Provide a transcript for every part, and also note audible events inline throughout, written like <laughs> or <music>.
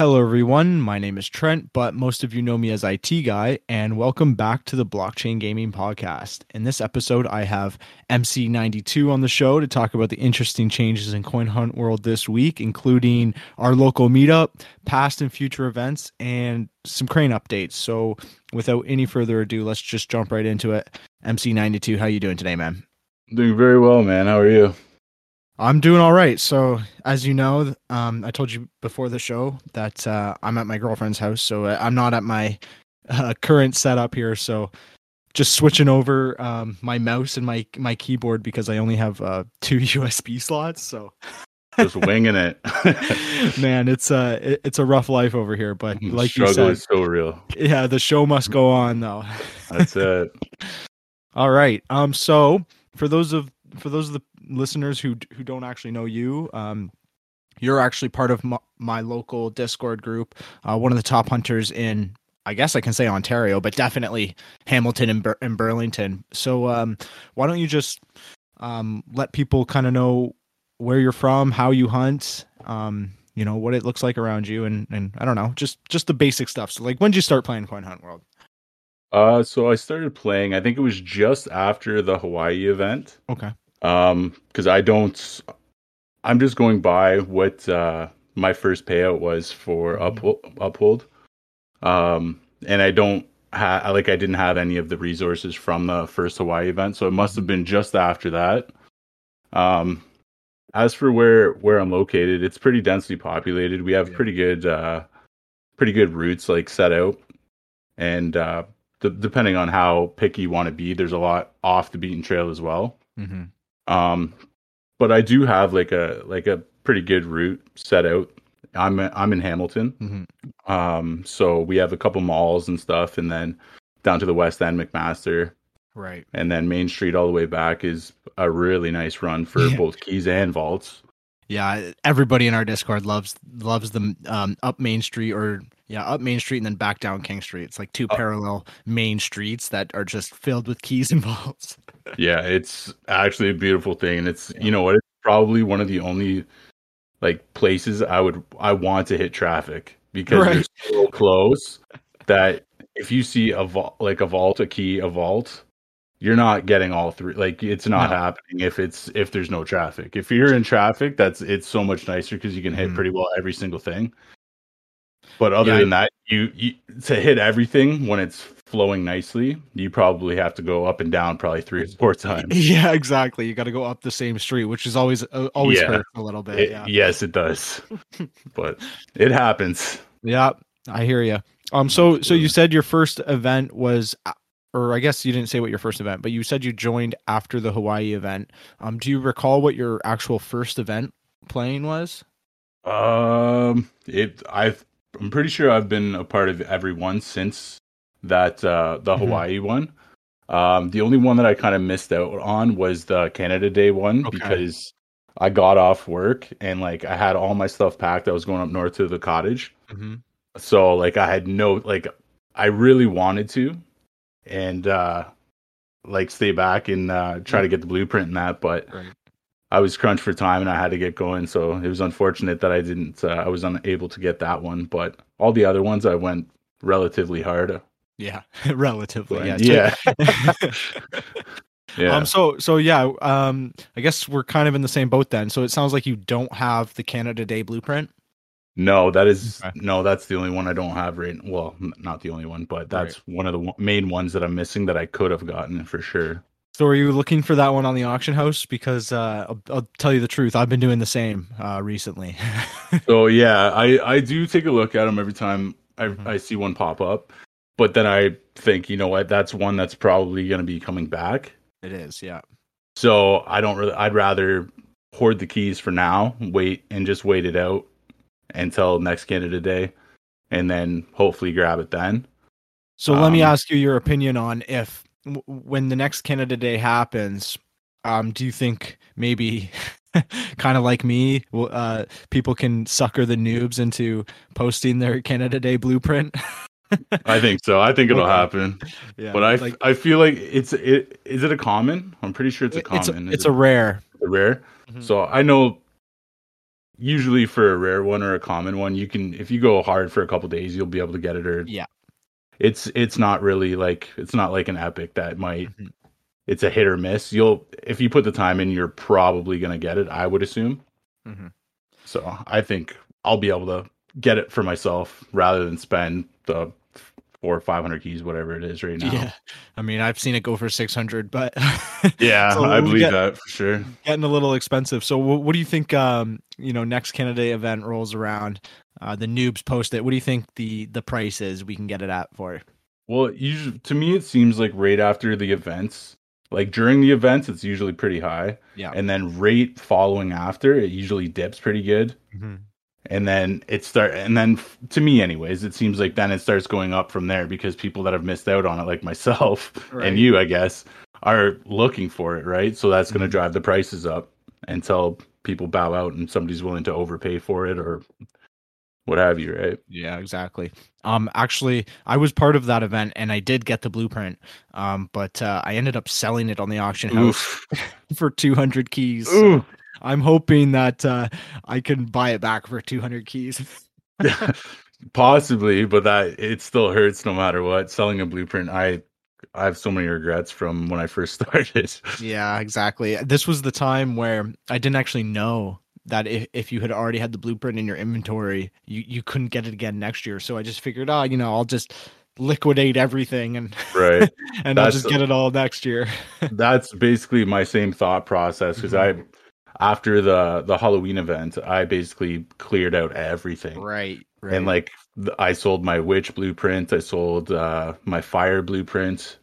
Hello, everyone. My name is Trent, but most of you know me as IT Guy, and welcome back to the Blockchain Gaming Podcast. In this episode, I have MC92 on the show to talk about the interesting changes in Coin Hunt World this week, including our local meetup, past and future events, and some crane updates. So, without any further ado, let's just jump right into it. MC92, how you doing today, man? Doing very well, man. How are you? I'm doing all right. So, as you know, um, I told you before the show that uh, I'm at my girlfriend's house, so uh, I'm not at my uh, current setup here. So, just switching over um, my mouse and my my keyboard because I only have uh, two <laughs> USB slots. So, just winging it. <laughs> Man, it's uh it, it's a rough life over here, but like you said, is so real. yeah, the show must go on though. That's it. <laughs> All right. Um. So for those of for those of the listeners who who don't actually know you, um, you're actually part of my, my local Discord group. Uh, one of the top hunters in, I guess I can say Ontario, but definitely Hamilton and, Bur- and Burlington. So um, why don't you just um let people kind of know where you're from, how you hunt, um, you know what it looks like around you, and and I don't know, just just the basic stuff. So like, when did you start playing Coin Hunt World? Uh, so I started playing. I think it was just after the Hawaii event. Okay. Um, because I don't. I'm just going by what uh my first payout was for uphold. Uphold. Um, and I don't have like I didn't have any of the resources from the first Hawaii event, so it must have been just after that. Um, as for where where I'm located, it's pretty densely populated. We have Yeah. pretty good uh pretty good routes like set out, and uh, d- depending on how picky you want to be, there's a lot off the beaten trail as well. Mm-hmm. Um, but I do have like a like a pretty good route set out. I'm I'm in Hamilton, Mm-hmm. um, so we have a couple malls and stuff, and then down to the west end, McMaster, Right. and then Main Street all the way back is a really nice run for Yeah. both keys and vaults. Yeah, everybody in our Discord loves loves them um, up Main Street or yeah, up Main Street and then back down King Street. It's like two Uh, parallel main streets that are just filled with keys and vaults. <laughs> yeah, it's actually a beautiful thing, and it's Yeah. you know what, it's probably one of the only like places I would I want to hit traffic because Right. they're so close that if you see a vault like a vault, a key, a vault, you're not getting all three. Like it's not No. happening if it's if there's no traffic. If you're in traffic, that's it's so much nicer because you can hit Mhm. pretty well every single thing. But other Yeah, than that, you, you to hit everything when it's flowing nicely, you probably have to go up and down probably three or four <laughs> times. yeah, exactly. You got to go up the same street, which is always uh, always Yeah. hurts a little bit. It- yeah. Yes, it does. <laughs> but it happens. Yeah, I hear you. Um, so so you said your first event was, or I guess you didn't say what your first event, but you said you joined after the Hawaii event. Um, do you recall what your actual first event playing was? Um, it I've I'm pretty sure I've been a part of every one since that uh the Mhm. Hawaii one. Um, the only one that I kind of missed out on was the Canada Day one Okay. because I got off work and like I had all my stuff packed. I was going up north to the cottage. Mm-hmm. so like i had no like i really wanted to and uh like stay back and uh try to get the blueprint and that but Right. I was crunched for time and i had to get going so it was unfortunate that i didn't uh, i was unable to get that one but all the other ones i went relatively hard Yeah, <laughs> relatively. Yeah. yeah <laughs> <laughs> yeah. yeah Um. So so yeah. Um. I guess we're kind of in the same boat then. So it sounds like you don't have the Canada Day blueprint. no that is Okay. no that's the only one i don't have right well not the only one but that's one of the main ones that i'm missing that i could have gotten for sure So are you looking for that one on the auction house? Because uh, I'll, I'll tell you the truth, I've been doing the same uh, recently. <laughs> So yeah, I I do take a look at them every time I Mhm. I see one pop up, but then I think you know what that's one that's probably going to be coming back. it is, yeah. So I don't really. I'd rather hoard the keys for now, wait and just wait it out until next Canada Day. and then hopefully grab it then. So let me Um, ask you your opinion on if when the next Canada Day happens, um, do you think maybe <laughs> kind of like me, uh, people can sucker the noobs into posting their Canada Day blueprint? <laughs> I think so. I think it'll Okay. happen. yeah, But I, like, I feel like it's it is it a common? I'm pretty sure it's a it- it's common. a, it's it a rare. a rare. Mhm. So I know usually for a rare one or a common one, you can if you go hard for a couple days, you'll be able to get it. Or Yeah. It's it's not really like it's not like an epic that might. Mhm. It's a hit or miss. You'll if you put the time in, you're probably gonna get it. I would assume. Mhm. So I think I'll be able to get it for myself rather than spend the or five hundred keys, whatever it is right now. Yeah, I mean I've seen it go for six hundred, but <laughs> Yeah, So I believe get- that for sure. getting a little expensive. So what, what do you think? Um, you know, next Canada Day event rolls around, uh, the noobs post it. What do you think the the price is we can get it at for? Well, usually to me, it seems like right after the events, like during the events, it's usually pretty high, Yeah. and then right following after, it usually dips pretty good, and then it start, and then to me, anyways, it seems like then it starts going up from there because people that have missed out on it, like myself <laughs> Right. and you, I guess, are looking for it, right? So that's going to Mhm. drive the prices up until people bow out and somebody's willing to overpay for it or what have you, right? Yeah, exactly. Um, actually, I was part of that event and I did get the blueprint. Um, but uh, I ended up selling it on the auction house Oof. <laughs> for 200 keys. So. I'm hoping that uh, I can buy it back for 200 keys. <laughs> Possibly, but that it still hurts no matter what. Selling a blueprint, I I have so many regrets from when I first <laughs> started. yeah, exactly. This was the time where I didn't actually know that if, if you had already had the blueprint in your inventory, you, you couldn't get it again next year. So I just figured, oh, you know, I'll just liquidate everything and Right. <laughs> and I'll just get it all next year. That's basically my same thought process because I after the the Halloween event, I basically cleared out everything. right. Right. And like I sold my witch blueprint, I sold uh my fire blueprint,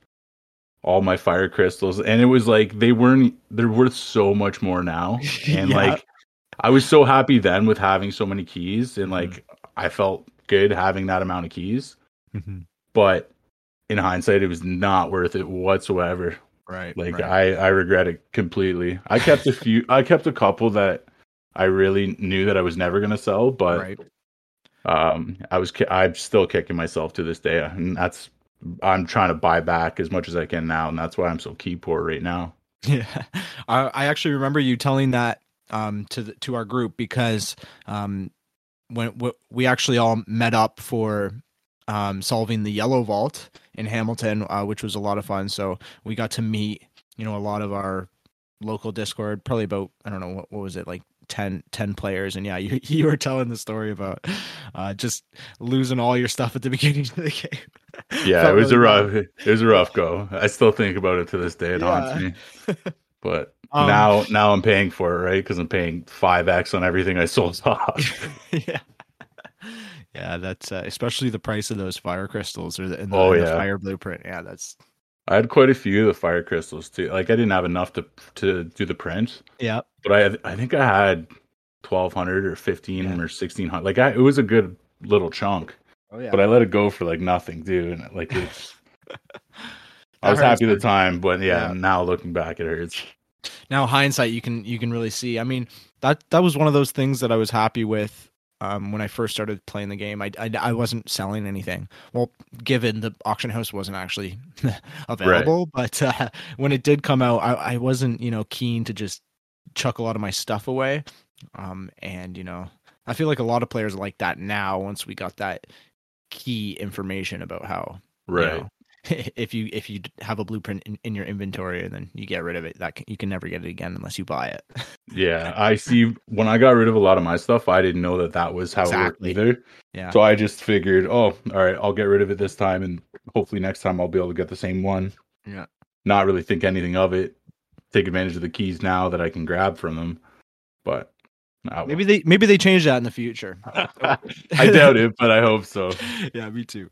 all my fire crystals, and it was like they weren't they're worth so much more now. <laughs> And Yeah. like I was so happy then with having so many keys and Mm-hmm. like I felt good having that amount of keys, Mhm. but in hindsight it was not worth it whatsoever. Right. Like right. I I regret it completely. I kept a few I kept a couple that I really knew that I was never going to sell, but right. um i was i'm still kicking myself to this day and that's i'm trying to buy back as much as i can now and that's why i'm so key poor right now <laughs> Yeah, I, I actually remember you telling that um, to the, to our group because um, when we actually all met up for um, solving the Yellow Vault in Hamilton, uh, which was a lot of fun. So we got to meet, you know, a lot of our local Discord, probably about I don't know what, what was it like 10, 10 players, and yeah, <laughs> you you were telling the story about uh, just losing all your stuff at the <laughs> beginning of the game. yeah <laughs> it was a rough it was a rough go i still think about it to this day it Yeah. haunts me but Um, now now i'm paying for it right because i'm paying 5x on everything i sold off yeah. Yeah, that's uh, especially the price of those fire crystals or the, and the, Oh, and the fire blueprint. Yeah, that's i had quite a few of the fire crystals too like i didn't have enough to to do the print yeah, but i i think i had 1200 or 15 Yeah. or 1600 like I, it was a good little chunk oh yeah. but I let it go for like nothing, dude. And like it's, <laughs> I was happy at the time, but yeah, Yeah. now looking back, it hurts. now hindsight, you can you can really see. I mean that that was one of those things that I was happy with. Um, when I first started playing the game, I, I, I wasn't selling anything. Well, given the auction house wasn't actually <laughs> available, but uh, <laughs> when it did come out, I, I wasn't you know keen to just chuck a lot of my stuff away. Um, and you know, I feel like a lot of players are like that now. Once we got that key information about how you Right. know, <laughs> if you if you have a blueprint in, in your inventory and then you get rid of it, that can, you can never get it again unless you buy it. <laughs> Yeah, I see. When I got rid of a lot of my stuff, I didn't know that that was how Exactly. it worked either. yeah. So I just figured, oh, all right, I'll get rid of it this time, and hopefully next time I'll be able to get the same one. Yeah. Not really think anything of it. Take advantage of the keys now that I can grab from them, but ah, maybe they maybe they change that in the future. <laughs> I doubt it, but I hope so. <laughs> yeah, me too.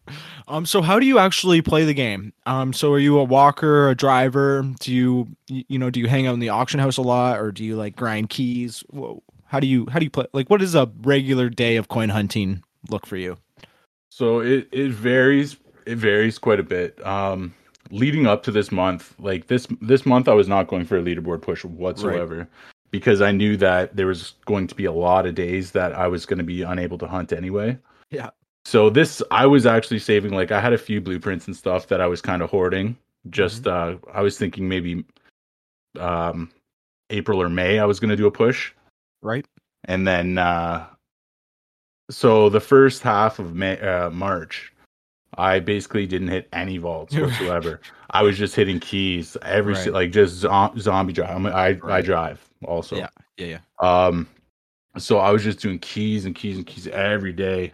Um, so how do you actually play the game? Um, so are you a walker, a driver? Do you you know do you hang out in the auction house a lot, or do you like grind keys? Whoa. How do you how do you play? Like, what does a regular day of coin hunting look for you? So it it varies. It varies quite a bit. Um, leading up to this month, like this this month, I was not going for a leaderboard push whatsoever because I knew that there was going to be a lot of days that I was going to be unable to hunt anyway. Yeah. So this, I was actually saving. Like I had a few blueprints and stuff that I was kind of hoarding. Just uh, I was thinking maybe um, April or May I was going to do a push. Right. and then uh so the first half of May, uh, March, I basically didn't hit any vaults <laughs> whatsoever. I was just hitting keys every Right. like just zo- zombie drive. I, I I drive also. Yeah. Yeah. Yeah. Um, so I was just doing keys and keys and keys every day,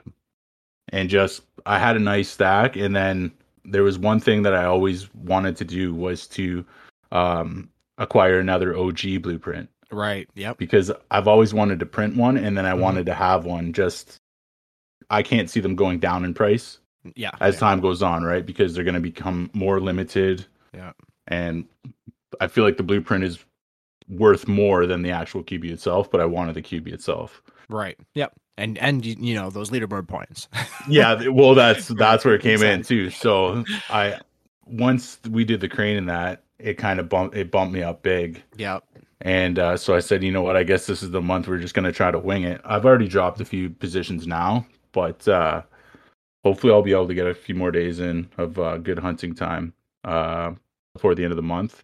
and just I had a nice stack. And then there was one thing that I always wanted to do was to um acquire another OG blueprint Right. Yep. because I've always wanted to print one and then I Mhm. wanted to have one just I can't see them going down in price Yeah. as yeah. time goes on, right? Because they're going to become more limited. Yeah. And I feel like the blueprint is worth more than the actual QB itself, but I wanted the QB itself. Right. Yep. And and you, know those leaderboard points. <laughs> Yeah, well that's that's where it came in too. So I once we did the crane in that, it kind of bumped it bumped me up big. yep. And uh, so I said, you know what? I guess this is the month we're just going to try to wing it. I've already dropped a few positions now, but uh, hopefully I'll be able to get a few more days in of uh, good hunting time uh, before the end of the month.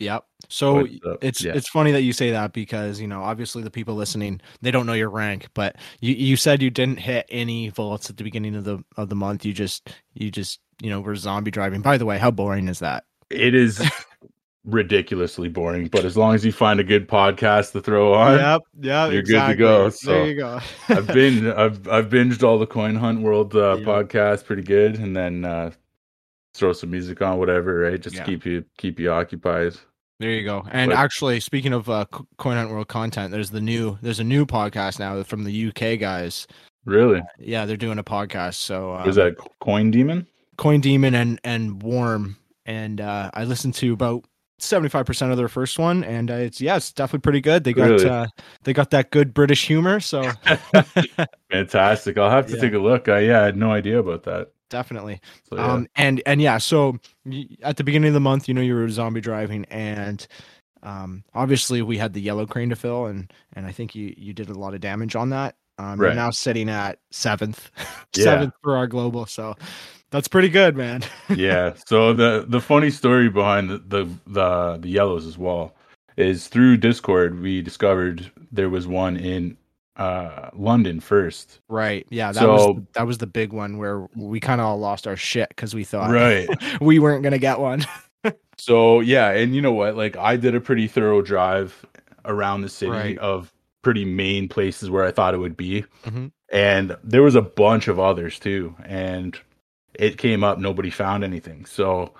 Yep. So But, it's yeah. it's funny that you say that because you know obviously the people listening they don't know your rank, but you you said you didn't hit any vaults at the beginning of the of the month. You just you just you know were zombie driving. By the way, how boring is that? It is <laughs> ridiculously boring, but as long as you find a good podcast to throw on, Yep. Yeah. you're good to go, so there you go. I've been <laughs> I've I've binged all the Coin Hunt World uh, Yeah. podcast pretty good, and then uh, throw some music on, whatever, right? Just Yeah. to keep you keep you occupied. There you go. And But- actually, speaking of uh, Coin Hunt World content, there's the new there's a new podcast now from the UK guys. Really? Yeah, they're doing a podcast. So um, Was that Coin Demon? Coin Demon and and Warm, and uh, I listened to about seventy five percent of their first one, and uh, it's yeah, it's definitely pretty good. They got Really? uh, they got that good British humor, so <laughs> <laughs> Fantastic. I'll have to Yeah. take a look. I, yeah, I had no idea about that. Definitely. So, yeah. Um, and and yeah, so at the beginning of the month, you know, you were zombie driving, and um, obviously we had the yellow crane to fill, and and I think you you did a lot of damage on that. Um, You're Right. now sitting at seventh, <laughs> Yeah. seventh for our global, so that's pretty good, man. <laughs> yeah. So the the funny story behind the, the the the yellows as well is through Discord we discovered there was one in uh London first. Right. Yeah. That was So- the, that was the big one where we kind of all lost our shit because we thought Right. <laughs> we weren't gonna get one. <laughs> So yeah, and you know what? Like I did a pretty thorough drive around the city Right. of pretty main places where I thought it would be. Mhm. And there was a bunch of others too. And it came up, nobody found anything. So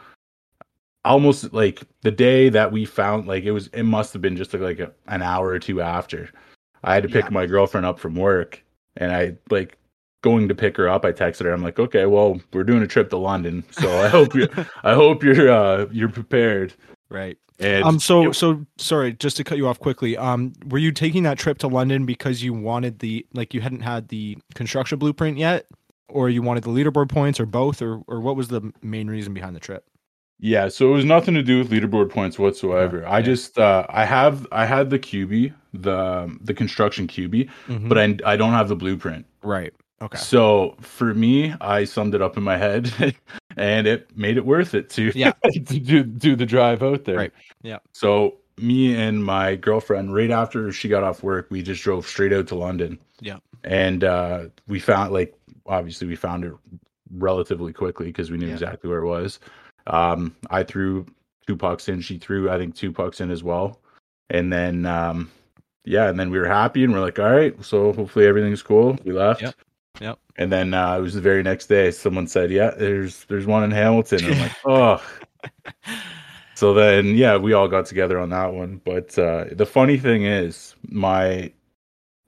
almost like the day that we found like it was it must have been just like a, an hour or two after. I had to pick Yeah. my girlfriend up from work and I like going to pick her up, I texted her. I'm like, okay, well, we're doing a trip to London, so I hope you, <laughs> I hope you're, uh, you're prepared. Right. And Um. So it- so sorry, just to cut you off quickly. Um. Were you taking that trip to London because you wanted the like you hadn't had the construction blueprint yet, or you wanted the leaderboard points, or both, or or what was the main reason behind the trip? Yeah, so it was nothing to do with leaderboard points whatsoever. I yeah. just, uh, I have, I had the QB, the the construction QB, Mhm. but I, I don't have the blueprint. right. Okay. So for me, I summed it up in my head, <laughs> and it made it worth it to Yeah. <laughs> to do do the drive out there. Right. Yeah. So me and my girlfriend, right after she got off work, we just drove straight out to London. Yeah. And uh, we found like obviously we found it relatively quickly because we knew Yeah. exactly where it was. Um, I threw two pucks in. She threw I think two pucks in as well. And then um, yeah, and then we were happy and we're like, all right, so hopefully everything's cool. We left. Yep. Yep. And then uh, it was the very next day. Someone said, "Yeah, there's there's one in Hamilton." And I'm like, <laughs> "Oh." So then, yeah, we all got together on that one. But uh, the funny thing is, my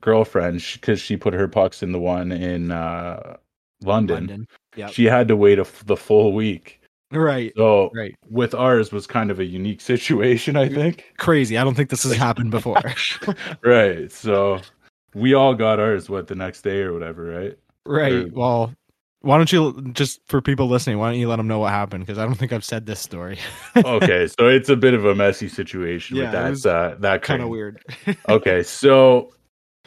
girlfriend, because she put her pucks in the one in uh, London, London. Yep. she had to wait a f the full week. Right. So Right. with ours was kind of a unique situation, I think. Crazy. I don't think this has <laughs> happened before. <laughs> right. So we all got ours what the next day or whatever, right? Right. Or- Well, Why don't you just for people listening? Why don't you let them know what happened? Because I don't think I've said this story. <laughs> okay, so it's a bit of a messy situation Yeah, with that was uh, that kind of weird. Okay, so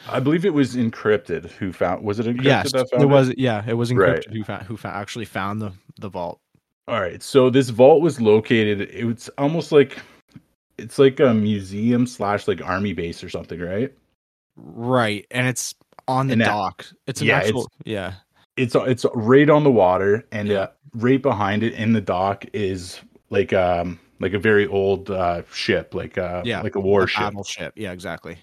I believe it was encrypted. Who found? Was it encrypted? yes, that found it was. Yeah, it was encrypted. Right. Who found? Who found, actually found the the vault? All right. So this vault was located. It was almost like it's like a museum slash like army base or something, right? Right, and it's on the And that- dock. It's an yeah, actual. Yeah. It's it's right on the water, and Yeah. uh, right behind it in the dock is like um like a very old uh ship, like uh Yeah, like a A warship. battleship. Yeah, exactly.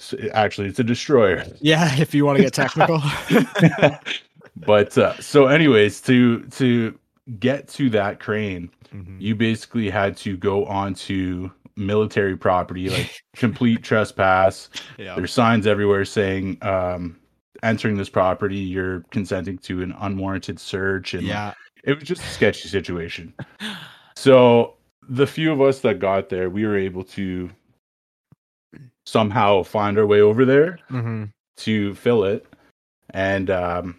So, actually, it's a destroyer. Yeah, if you want to get technical. <laughs> but uh, so, anyways, to to get to that crane, Mhm. you basically had to go onto military property, like <laughs> complete trespass. Yeah. There's signs everywhere saying, um, entering this property, you're consenting to an unwarranted search. And Yeah. it was just a sketchy situation. <laughs> So the few of us that got there, we were able to somehow find our way over there hmm to fill it. And um,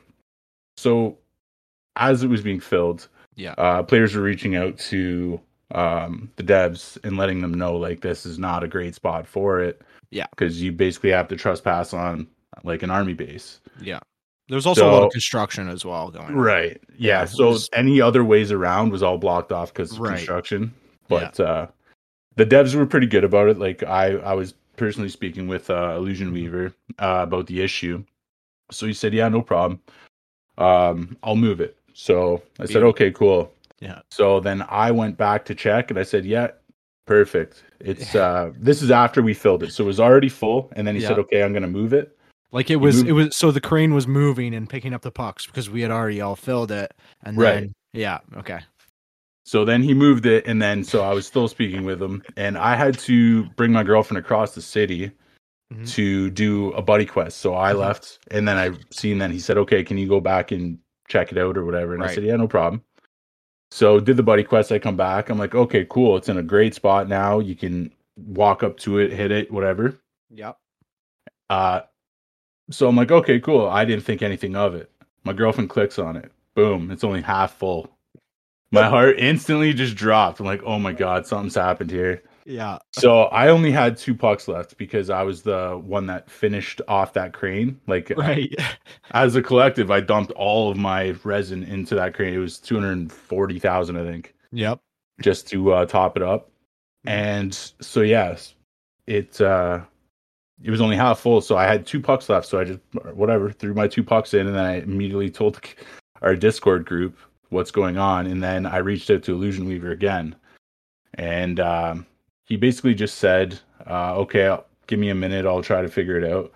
so as it was being filled, Yeah. uh, players are reaching out to um, the devs and letting them know like this is not a great spot for it. Yeah. because you basically have to trespass on like an army base. Yeah. There's also a lot of construction as well going on. Right. Yeah. Yeah, so was- any other ways around was all blocked off because of Right. construction. But uh, the devs were pretty good about it. Like I, I was personally speaking with uh, Illusion Mm-hmm. Weaver uh, about the issue. So he said, "Yeah, no problem. Um, I'll move it." So I said, "Okay, cool." Yeah. So then I went back to check, and I said, "Yeah, perfect. It's uh, this is after we filled it, so it was already full." And then he said, "Okay, I'm gonna move it." Like it was, it was so the crane was moving and picking up the pucks because we had already all filled it, and Right. then yeah, okay, So then he moved it, and then so I was still speaking with him, and I had to bring my girlfriend across the city Mhm. to do a buddy quest. So I Mhm. left, and then I seen that he said, "Okay, can you go back and check it out or whatever?" And I said, "Yeah, no problem." So did the buddy quest. I come back. I'm like, "Okay, cool. It's in a great spot now. You can walk up to it, hit it, whatever." yep, Uh, so I'm like, "Okay, cool." I didn't think anything of it. My girlfriend clicks on it. Boom! It's only half full. My heart instantly just dropped. I'm like, "Oh my god, something's happened here." Yeah, So I only had two pucks left because I was the one that finished off that crane. Like <laughs> right, <laughs> as a collective, I dumped all of my resin into that crane. It was two hundred forty thousand, I think, yep, just to uh, top it up. And so yes, it uh, it was only half full. So I had two pucks left. So I just whatever threw my two pucks in, and then I immediately told <laughs> our Discord group what's going on, and then I reached out to Illusion Weaver again, and um, he basically just said, uh, "Okay, I'll, give me a minute. I'll try to figure it out."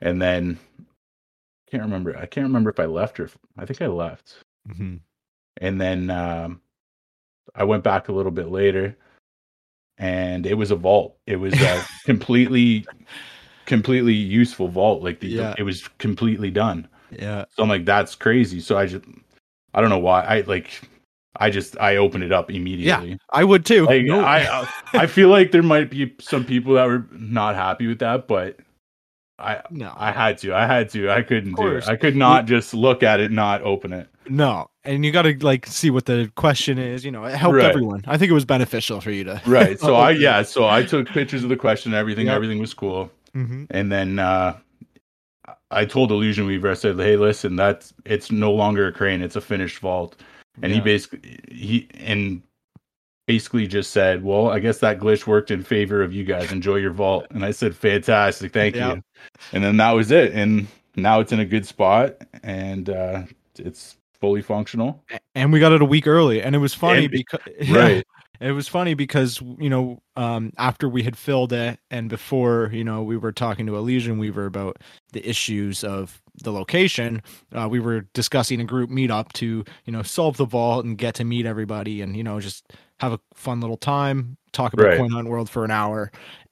And then can't remember. I can't remember if I left or if, I think I left. hmm And then um, I went back a little bit later, and it was a vault. It was a <laughs> completely, completely useful vault. Like the, Yeah. it was completely done. yeah, So I'm like, that's crazy. So I just, I don't know why. I like, I just, I opened it up immediately. Yeah, I would too. Like No- I, I feel like there might be some people that were not happy with that, but I, no, I had to. I had to. I couldn't do it. I could not just look at it, not open it. no, and you got to like see what the question is. You know, it helped Right. everyone. I think it was beneficial for you to. Right. <laughs> So I yeah. So I took pictures of the question. Everything. Yep. Everything was cool. hmm And then uh, I told Illusion Weaver. I said, "Hey, listen. That's it's no longer a crane. It's a finished vault." And he basically he and basically just said, "Well, I guess that glitch worked in favor of you guys. Enjoy your vault." And I said, "Fantastic. Thank Yeah. you." And then that was it. And now it's in a good spot, and uh, it's fully functional. and we got it a week early and it was funny And- because <laughs> Right. it was funny because you know um after we had filled it and before you know we were talking to Illusion Weaver about the issues of the location uh, we were discussing a group meetup to you know solve the vault and get to meet everybody and you know just have a fun little time talk about Right. coin hunt world for an hour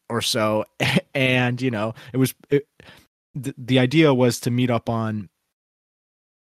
or so <laughs> and you know it was it, the, the idea was to meet up on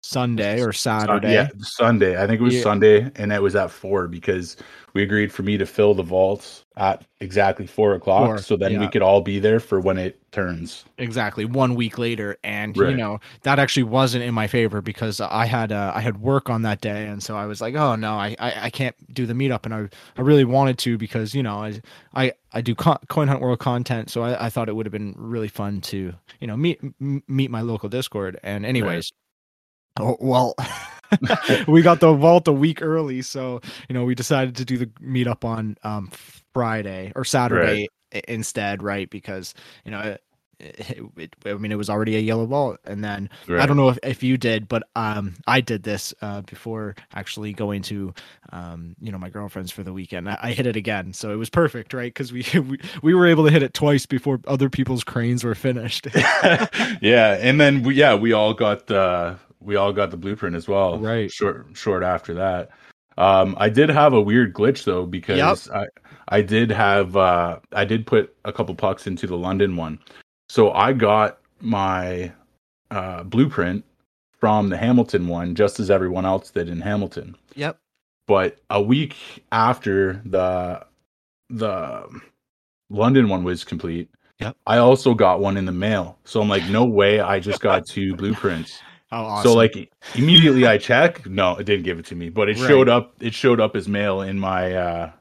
Sunday or Uh, Saturday. yeah, Sunday. I think it was Yeah. Sunday, and it was at four because we agreed for me to fill the vaults at exactly four o'clock, Four, so then we could all be there for when it turns. exactly one week later and you know that actually wasn't in my favor because i had uh, i had work on that day and so i was like oh no i i, I can't do the meetup and i i really wanted to because you know i i, I do co- coin hunt world content so I, I thought it would have been really fun to you know meet m- meet my local discord and anyways oh, well <laughs> we got the vault a week early so you know we decided to do the meetup on um friday or saturday i- instead right because you know it, it, I mean, it was already a yellow vault, and then I don't know if, if you did, but um, I did this uh, before actually going to, um, you know, my girlfriend's for the weekend. I, I hit it again, so it was perfect, right? Because we, <laughs> we we were able to hit it twice before other people's cranes were finished. <laughs> yeah, and then we yeah we all got uh we all got the blueprint as well. Right. Short short after that. Um I did have a weird glitch though because I I did have uh I did put a couple pucks into the London one. So I got my uh blueprint from the Hamilton one just as everyone else did in Hamilton. yep. But a week after the the London one was complete, Yep. I also got one in the mail. So I'm like, no way, I just got two blueprints. Oh, awesome. So like immediately I check, no, it didn't give it to me, but it Right. showed up. It showed up as mail in my uh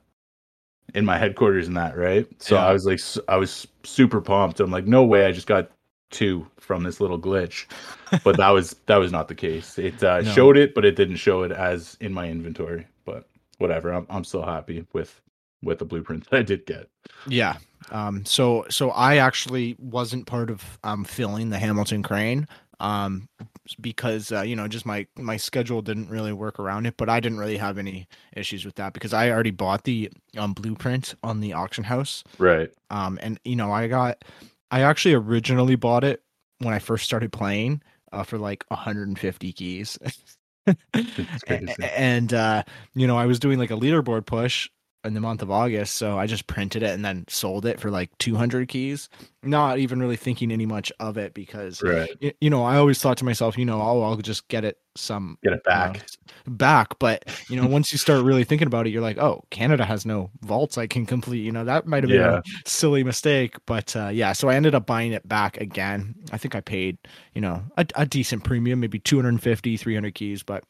in my headquarters and that, right? So Yeah. I was like, I was super pumped. I'm like, no way, I just got two from this little glitch. But that was that was not the case. It uh, <laughs> No. showed it, but it didn't show it as in my inventory. But whatever, I'm I'm still happy with with the blueprint <laughs> that I did get. Yeah. Um, so so I actually wasn't part of um filling the Hamilton crane um because uh, you know just my my schedule didn't really work around it but I didn't really have any issues with that because I already bought the um blueprint on the auction house Right. um and you know I got I actually originally bought it when I first started playing uh, for like 150 keys <laughs> It's crazy. A- and uh you know i was doing like a leaderboard push in the month of august so i just printed it and then sold it for like 200 keys not even really thinking any much of it because Right. y- you know i always thought to myself you know oh i'll just get it some Get it you know, back. back but you know once you start really thinking about it you're like oh canada has no vaults i can complete you know that might have been Yeah. a silly mistake but uh yeah so i ended up buying it back again i think i paid you know a, a decent premium maybe 250 300 keys but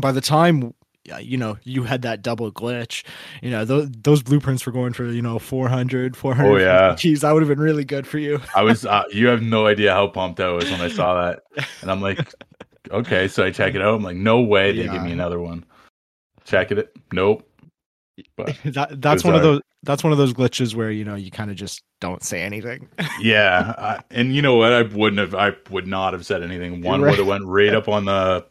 by the time you know you had that double glitch you know those those blueprints were going for you know 400 400 Oh, yeah. keys that would have been really good for you I was uh, <laughs> you have no idea how pumped I was when I saw that. <laughs> And I'm like, okay, so I check it out. I'm like, no way they give me another one. Check it. Nope. But <laughs> that that's one of those that's one of those glitches where you know you kind of just don't say anything yeah, I, and you know what? I wouldn't have. I would not have said anything. One Right. would have went right up on the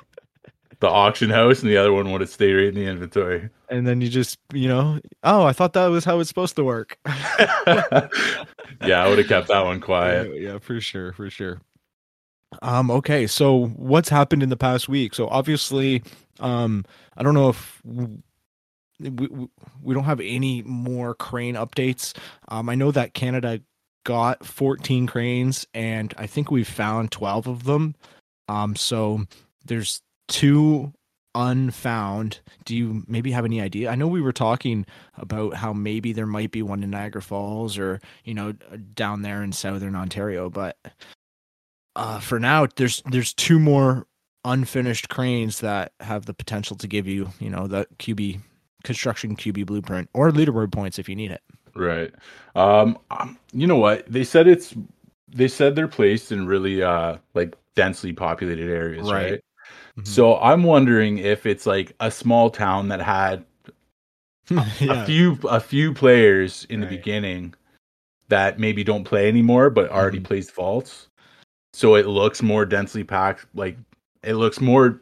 the auction house, and the other one would have stayed right in the inventory. and then you just you know oh i thought that was how it's supposed to work <laughs> <laughs> yeah, I would have kept that one quiet. Yeah, yeah, for sure, for sure. Um, okay, so what's happened in the past week? So obviously, um, I don't know if we, we, we don't have any more crane updates. Um, I know that Canada got 14 cranes, and I think we've found 12 of them. Um, so there's two unfound. Do you maybe have any idea? I know we were talking about how maybe there might be one in Niagara Falls or you know down there in southern Ontario, but uh, for now there's there's two more unfinished cranes that have the potential to give you you know the QB construction QB blueprint or leaderboard points if you need it. Right. Um, um, you know what? They said it's they said they're placed in really uh like densely populated areas, Right. right? Mhm. So I'm wondering if it's like a small town that had <laughs> yeah. a few a few players in the beginning that maybe don't play anymore but already Mhm. placed vaults. So it looks more densely packed, like it looks more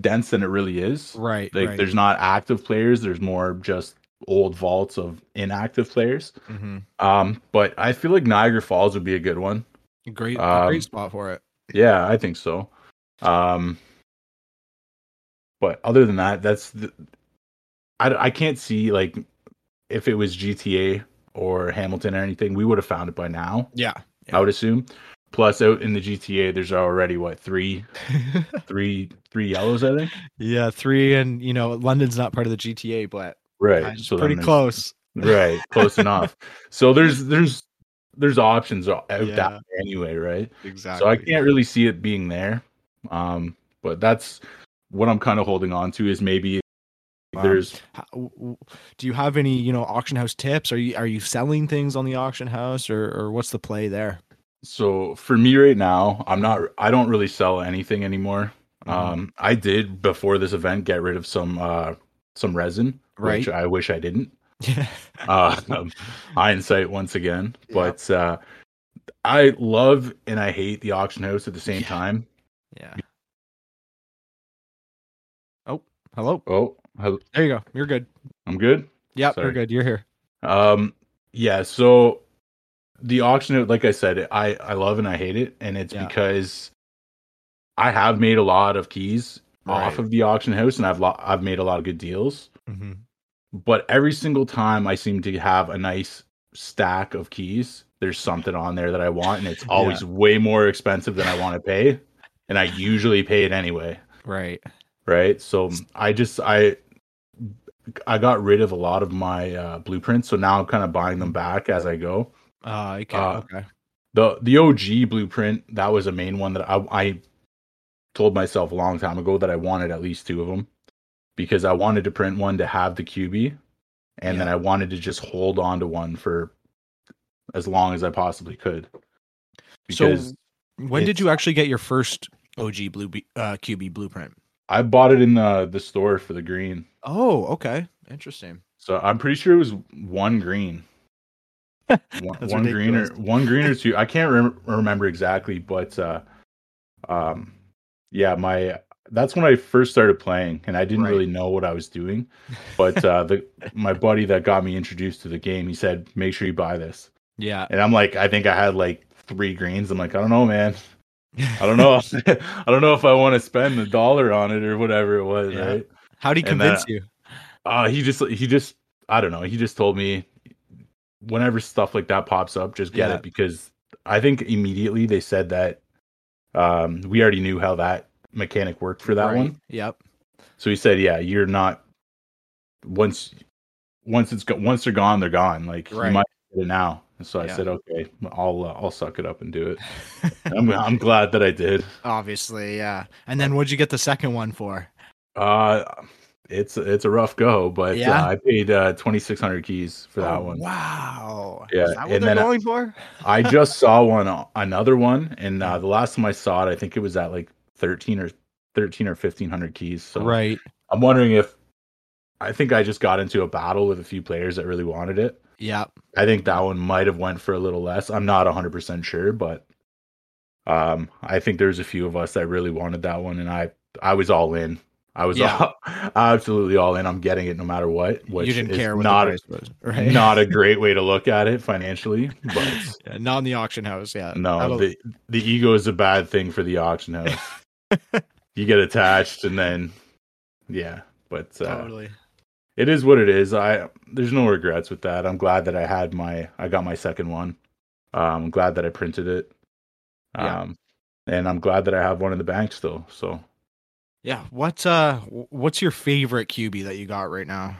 dense than it really is. right. Like right. there's not active players, there's more just old vaults of inactive players. Mhm. Um, but I feel like Niagara Falls would be a good one. great um, great spot for it. Yeah, I think so. Um, but other than that, that's the, I I can't see like if it was GTA or Hamilton or anything, we would have found it by now. Yeah. I would assume. Plus, out in the GTA, there's already what three, <laughs> three, three yellows, I think. yeah, three, and you know, London's not part of the GTA, but Right. so pretty close. Right. Close <laughs> enough. So there's there's there's options out Yeah. that anyway, right? Exactly. So I can't really see it being there. Um, but that's what I'm kind of holding on to is maybe Wow. there's Do you have any, you know, auction house tips? Are you are you selling things on the auction house, or or what's the play there? so for me right now, I'm not I don't really sell anything anymore. Mhm. Um, I did before this event get rid of some uh some resin, which I wish I didn't. Yeah. uh, <laughs> um, hindsight once again. But uh, I love and I hate the auction house at the same Yeah. time. Yeah. Hello. Oh, hel- There you go. You're good. I'm good. Yep, Sorry. you're good. You're here. Um, yeah. So the auction like I said, I I love and I hate it, and it's Yeah. because I have made a lot of keys Right. off of the auction house, and I've lo- I've made a lot of good deals. Mm-hmm. But every single time I seem to have a nice stack of keys, there's something on there that I want, and it's <laughs> always way more expensive than I want to pay. And I usually pay it anyway. Right. Right. So I just I I got rid of a lot of my uh, blueprints. So now I'm kind of buying them back as I go. Uh, okay. Uh, okay. The the OG blueprint, that was a main one that I, I told myself a long time ago that I wanted at least two of them because I wanted to print one to have the QB and then I wanted to just hold on to one for as long as I possibly could. Because so, when did you actually get your first OG blue uh, QB blueprint? I bought it in the the store for the green. Oh, okay. Interesting. So I'm pretty sure it was one green. <laughs> One, green or one green or <laughs> two. I can't rem- remember exactly, but uh, um, yeah, my that's when I first started playing, and I didn't Right. really know what I was doing. But uh, the my buddy that got me introduced to the game, he said, "Make sure you buy this." Yeah. And I'm like, I think I had like three greens. I'm like, I don't know, man. I don't know. <laughs> I don't know if I want to spend the dollar on it or whatever it was, Yeah. right? How did he then- convince you? Uh he just he just I don't know. He just told me whenever stuff like that pops up, just get Yeah. it because I think immediately they said that um we already knew how that mechanic worked for that Right. one. Yep. So he said, yeah, you're not once once it's go, once they're gone, they're gone. Like Right. you might get it now. And so I said, okay, I'll uh, I'll suck it up and do it. <laughs> I'm I'm glad that I did. Obviously, yeah. And then what'd you get the second one for? Uh it's it's a rough go, but Yeah? uh, I paid uh 2600 keys for that Oh, one. Wow. Yeah, Is that what and they're then I- going for? I just saw <laughs> one, another one, and uh, the last time I saw it, I think it was at like thirteen or thirteen or fifteen hundred keys. So Right. I'm wondering if I think I just got into a battle with a few players that really wanted it. Yep. I think that one might have went for a little less. I'm not 100 percent sure, but um, I think there's a few of us that really wanted that one, and I I was all in. I was Yeah. all, <laughs> absolutely all in. I'm getting it no matter what. Which you didn't is care what not the price was, right? not a <laughs> great way to look at it financially, but <laughs> Yeah, not in the auction house. Yeah. no, That'll- the the ego is a bad thing for the auction house. you get attached, and then yeah, but uh, totally. It is what it is. I there's no regrets with that. I'm glad that I had my I got my second one. Um, I'm glad that I printed it. Yeah. Um, and I'm glad that I have one in the bank still. So Yeah. what's uh what's your favorite QB that you got right now?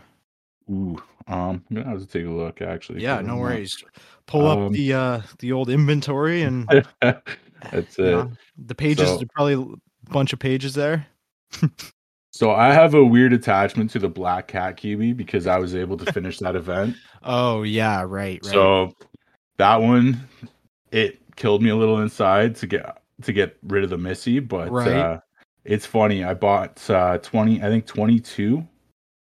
ooh, um, I'm gonna have to take a look actually. Yeah, no worries. Pull up Um, the uh the old inventory and <laughs> That's it. know, the pages So- are probably a bunch of pages there. <laughs> So I have a weird attachment to the Black Cat QB because I was able to finish that event. <laughs> Oh yeah, right, right. So that one, it killed me a little inside to get to get rid of the Missy, but Right. uh, it's funny. I bought uh, twenty, I think 22,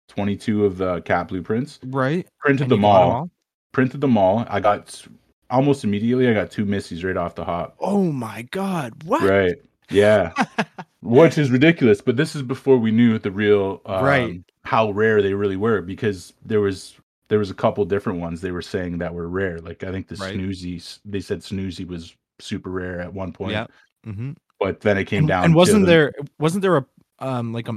22 of the cat blueprints, right. printed And them 'em all, printed them all. I got almost immediately. I got two Missies right off the hop. Oh my god. What? Right. Yeah. <laughs> Which is ridiculous, but this is before we knew the real um, Right. how rare they really were because there was there was a couple different ones they were saying that were rare. Like I think the Right. Snoozy they said Snoozy was super rare at one point. Yeah. Mm-hmm. But then it came And, down and wasn't the- there wasn't there a um like a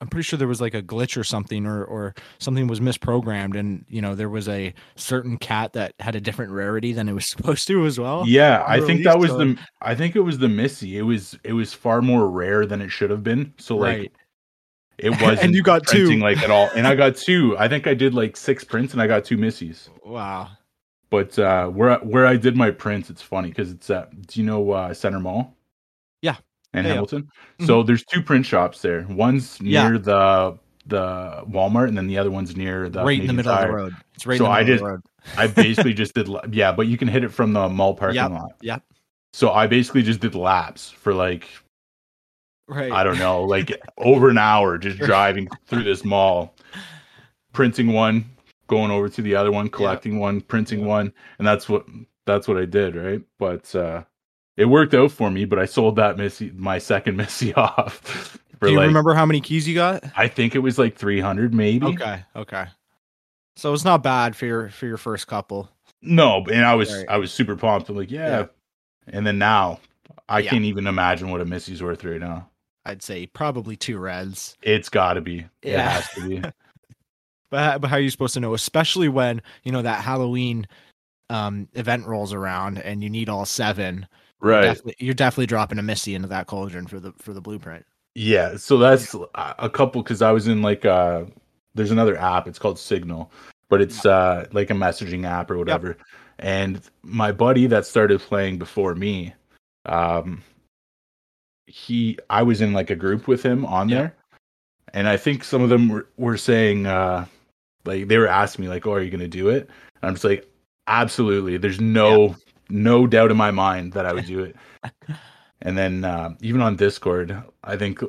I'm pretty sure there was like a glitch or something, or or something was misprogrammed, and you know there was a certain cat that had a different rarity than it was <laughs> supposed to as well. Yeah, I think that was Unreleased, the I think it was the Missy. It was it was far more rare than it should have been. So like Right. it <laughs> wasn't And you got two. like at all. And I got two. I think I did like six prints and I got two Missies. Wow. But uh where where I did my prints, it's funny because it's at do you know uh Center Mall? Yeah. Yeah, yeah. Hamilton. So there's two print shops there. One's Yeah. near the the Walmart and then the other one's near the right in the Canadian middle of the road. It's right So in the I middle just- of the road. I <laughs> basically just did yeah, but you can hit it from the mall parking Yep. lot. Yeah. So I basically just did laps for like Right. I don't know, <laughs> like over an hour just driving through this mall, printing one, going over to the other one, collecting one, printing one, and that's what that's what I did, right? But uh it worked out for me, but I sold that Missy my second <laughs> Missy off Do you like remember how many keys you got? I think it was like 300 maybe. Okay. Okay. So it's not bad for your for your first couple. No, and I was Right. I was super pumped. I'm like, yeah. Yeah. And then now I Yeah. can't even imagine what a Missy's worth right now. I'd say probably two reds. It's got to be. It Yeah. has to be. <laughs> But but how are you supposed to know? Especially when you know that Halloween um event rolls around and you need all seven. Right. Definitely, you're definitely dropping a Missy into that cauldron for the for the blueprint. Yeah, so that's a couple because I was in like uh there's another app, it's called Signal, but it's uh like a messaging app or whatever. And my buddy that started playing before me, um he I was in like a group with him on Yeah. there. And I think some of them were, were saying uh like they were asking me like, "Oh, are you going to do it?" And I'm just like, "Absolutely. There's no no doubt in my mind that I would do it." <laughs> and then uh, even on Discord, I think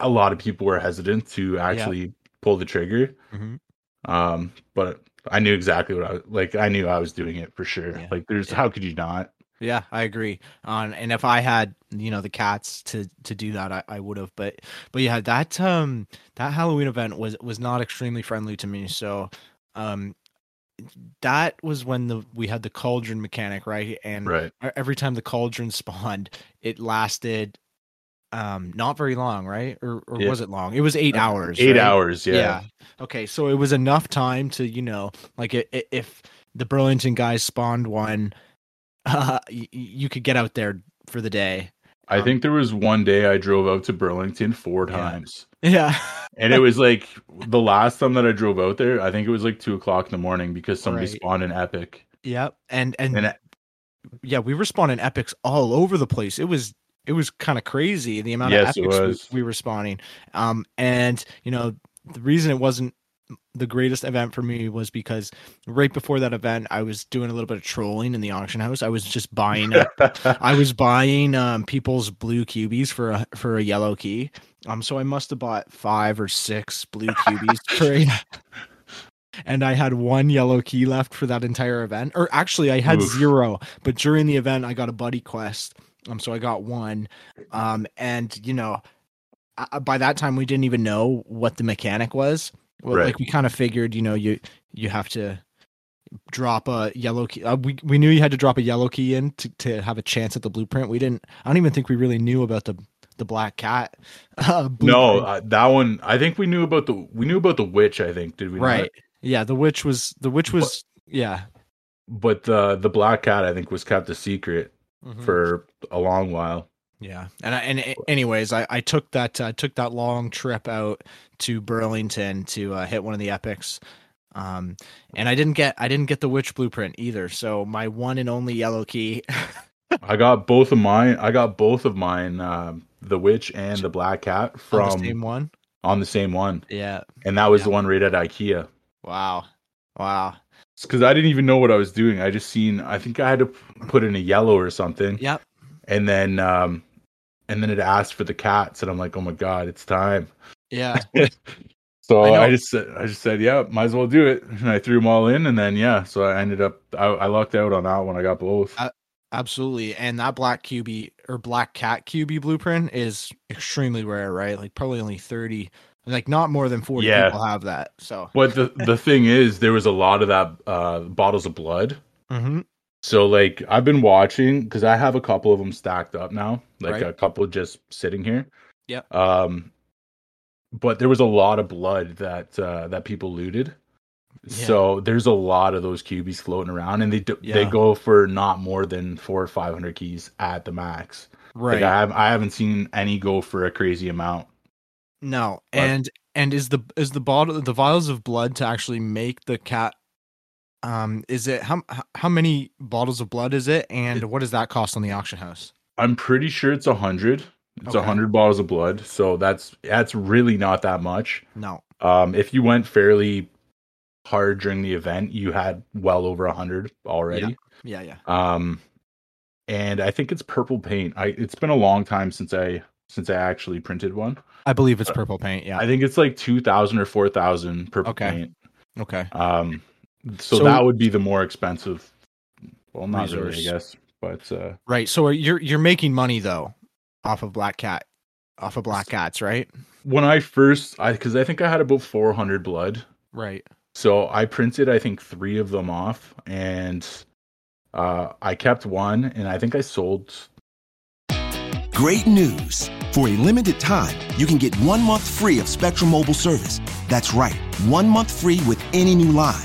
a lot of people were hesitant to actually pull the trigger. Mhm. Um, but I knew exactly what I was like. I knew I was doing it for sure. Yeah. Like, there's Yeah. how could you not? Yeah, I agree. On and if I had you know the cats to to do that, I, I would have. But but yeah, that um that Halloween event was was not extremely friendly to me. So um that was when the we had the cauldron mechanic right and Right. every time the cauldron <laughs> spawned, it lasted um not very long, right? Or or Yeah. was it long? It was eight hours. Eight right? hours. Yeah. Okay, so it was enough time to you know like i- i- if the Burlington guys spawned one, <laughs> uh, y- you could get out there for the day. I Um, think there was one day I drove out to Burlington four Yeah. times. Yeah. And it was like the last time that I drove out there, I think it was like two o'clock in the morning because somebody Right. spawned an epic. yep. And and, And it- yeah, we were spawning epics all over the place. It was it was kind of crazy the amount Yes, of epics we- we were spawning. Um, and you know the reason it wasn't the greatest event for me was because right before that event, I was doing a little bit of trolling in the auction house. I was just buying up I was <laughs> buying um people's blue cubies for a for a yellow key. Um so I must have bought five or six blue cubies <laughs> for <laughs> and I had one yellow key left for that entire event. Or actually I had Oof. zero, but during the event I got a buddy quest. Um so I got one. Um and you know uh, by that time we didn't even know what the mechanic was. Well, Right. like we kind of figured, you know, you you have to drop a yellow key. Uh, we we knew you had to drop a yellow key in to, to have a chance at the blueprint. We didn't. I don't even think we really knew about the the black cat. <laughs> Uh, no, uh, that one. I think we knew about the we knew about the witch. I think did we? not? right. Yeah, the witch was the witch was yeah But the the black cat, I think, was kept a secret Mhm. for a long while. Yeah. And I, and anyways, I I took that uh, took that long trip out to Burlington to uh, hit one of the epics. Um, and I didn't get I didn't get the witch blueprint either. So my one and only yellow key. <laughs> I got both of mine. I got both of mine, um, the witch and the black cat, on from the same one. on the same one, Yeah. and that was Yeah. the one right at IKEA. Wow. Wow. Because I didn't even know what I was doing. I just seen. I think I had to put in a yellow or something, Yep. and then um, and then it asked for the cats, and I'm like, oh my god, it's time. Yeah. <laughs> So I. I, just said, I just said, yeah, might as well do it, and I threw them all in, and then yeah, so I ended up I, I lucked out on that one. I got both. I- Absolutely. And that black QB or black cat QB blueprint is extremely rare, right? Like probably only 30, like not more than 40 Yeah. people have that. So, But the the thing is, there was a lot of that uh, bottles of blood. Mhm. So like I've been watching because I have a couple of them stacked up now, like Right. a couple just sitting here. Yeah. Um, but there was a lot of blood that uh, that people looted. Yeah. So there's a lot of those cubies floating around, and they do, they go for not more than four or five hundred keys at the max. right. Like I have I haven't seen any go for a crazy amount. No, But- and and is the is the bottle the vials of blood to actually make the cat? Um, is it how how many bottles of blood is it, and what does that cost on the auction house? I'm pretty sure it's a hundred. It's a Okay. hundred bottles of blood, so that's that's really not that much. No, Um, if you went fairly hard during the event, you had well over a hundred already. yeah, yeah. Um, and I think it's purple paint. I it's been a long time since I since I actually printed one. I believe it's purple paint. Yeah. I think it's like two thousand or four thousand purple Okay. paint. okay. Um, so, So- that would be the more expensive. Well, not really, I guess, but uh, Right. So are- you're you're making money though, off of Black Cat, off of Black Cats, right? when I first, I because I think I had about four hundred blood. Right. So I printed, I think, three of them off, and uh, I kept one, and I think I sold. Great news! For a limited time, you can get one month free of Spectrum Mobile service. That's right, one month free with any new line.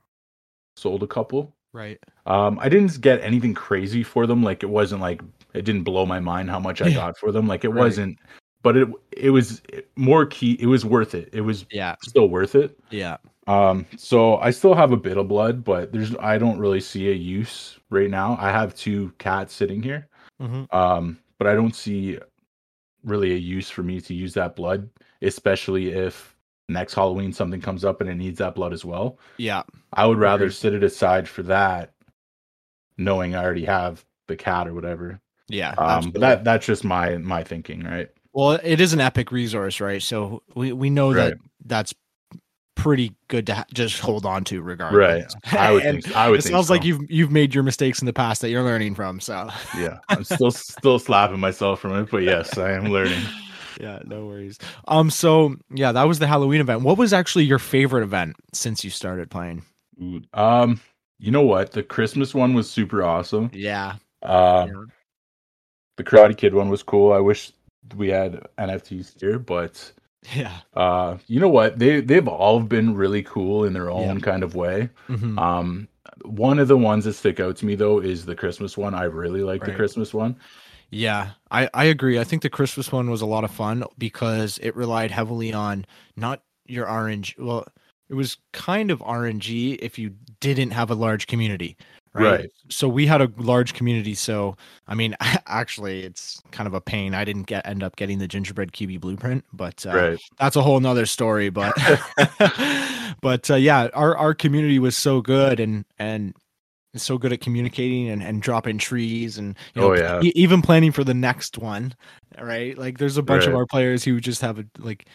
Sold a couple. Right. Um, I didn't get anything crazy for them. Like it wasn't like it didn't blow my mind how much I Yeah. got for them. Like it Right. wasn't, but it it was more key. It was worth it. It was Yeah. still worth it. Yeah. Um, so I still have a bit of blood, but there's I don't really see a use right now. I have two cats sitting here. Mm-hmm. Um, but I don't see really a use for me to use that blood, especially if next Halloween something comes up and it needs that blood as well. Yeah. I would rather Agreed. sit it aside for that, knowing I already have the cat or whatever. Yeah. Um, but that that's just my my thinking, right? Well, it is an epic resource, right? So we we know that that's pretty good to ha- just hold on to, regardless. Right. I would <laughs> think. I would. It sounds like you've you've made your mistakes in the past that you're learning from. So Yeah, I'm still still slapping myself from it, but yes, I am learning. <laughs> yeah, no worries. Um, so yeah, that was the Halloween event. What was actually your favorite event since you started playing? Ooh, Um, you know what? The Christmas one was super awesome. Yeah, Uh, Yeah. the Karate Kid one was cool. I wish we had NFTs here, but yeah, uh, you know what? They they've all been really cool in their own Yeah. kind of way. Mhm. Um, one of the ones that stick out to me though is the Christmas one. I really like the Christmas one. Yeah. I I agree. I think the Christmas one was a lot of fun because it relied heavily on not your RNG. Well, it was kind of RNG if you didn't have a large community. Right? Right. So we had a large community. So I mean, <laughs> actually, it's kind of a pain. I didn't get end up getting the gingerbread QB blueprint, but uh, right. that's a whole nother story but <laughs> <laughs> but uh, yeah our our community was so good and and so good at communicating and, and dropping trees and you know Oh, yeah. e- even planning for the next one right like there's a bunch of our players who just have a like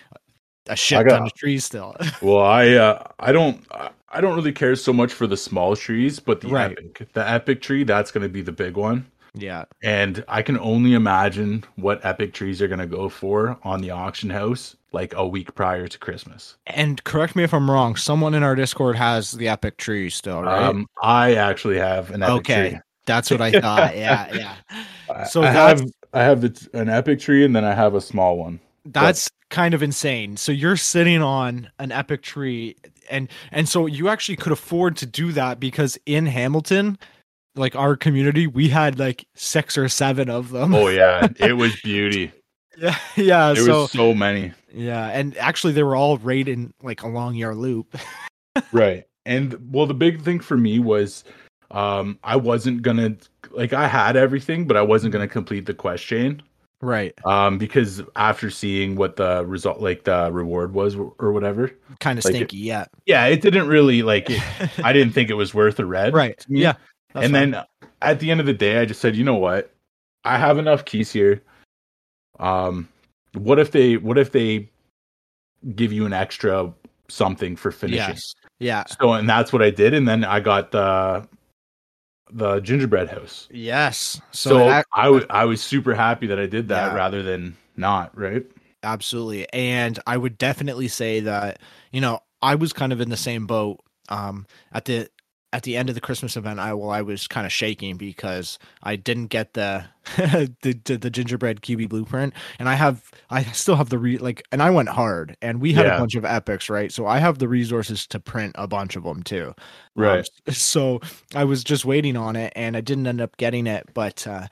a shit got- ton of trees still <laughs> Well, I uh, I don't I don't really care so much for the small trees, but the Right. epic the epic tree that's going to be the big one. Yeah And I can only imagine what epic trees are going to go for on the auction house like a week prior to Christmas. and correct me if i'm wrong someone in our discord has the epic tree still right Um, I actually have an epic okay tree. that's what i thought yeah yeah <laughs> So I have I have the, an epic tree and then I have a small one. that's kind of insane so you're sitting on an epic tree and and so you actually could afford to do that because in hamilton like our community we had like six or seven of them Oh yeah, <laughs> it was beauty. yeah yeah There so was so many. yeah and actually they were all right in like along your loop <laughs> right and well the big thing for me was um i wasn't gonna like I had everything, but I wasn't gonna complete the quest chain. Right. Um, because after seeing what the result, like the reward was or whatever, Kind of Like, stinky. Yeah. yeah, it didn't really like. It, <laughs> I didn't think it was worth a red. right. Yeah. That's and fine. then at the end of the day, I just said, you know what? I have enough keys here. Um, what if they? What if they give you an extra something for finishing? yes. Yeah. So, and that's what I did, and then I got the the gingerbread house. Yes. So, So, that- I was I was super happy that I did that Yeah. rather than not. Right? absolutely and i would definitely say that you know i was kind of in the same boat um at the at the end of the christmas event i well i was kind of shaking because i didn't get the <laughs> the, the the gingerbread qb blueprint and i have i still have the re like and i went hard and we had Yeah. a bunch of epics right so i have the resources to print a bunch of them too Um, Right. <laughs> so I was just waiting on it and I didn't end up getting it, but uh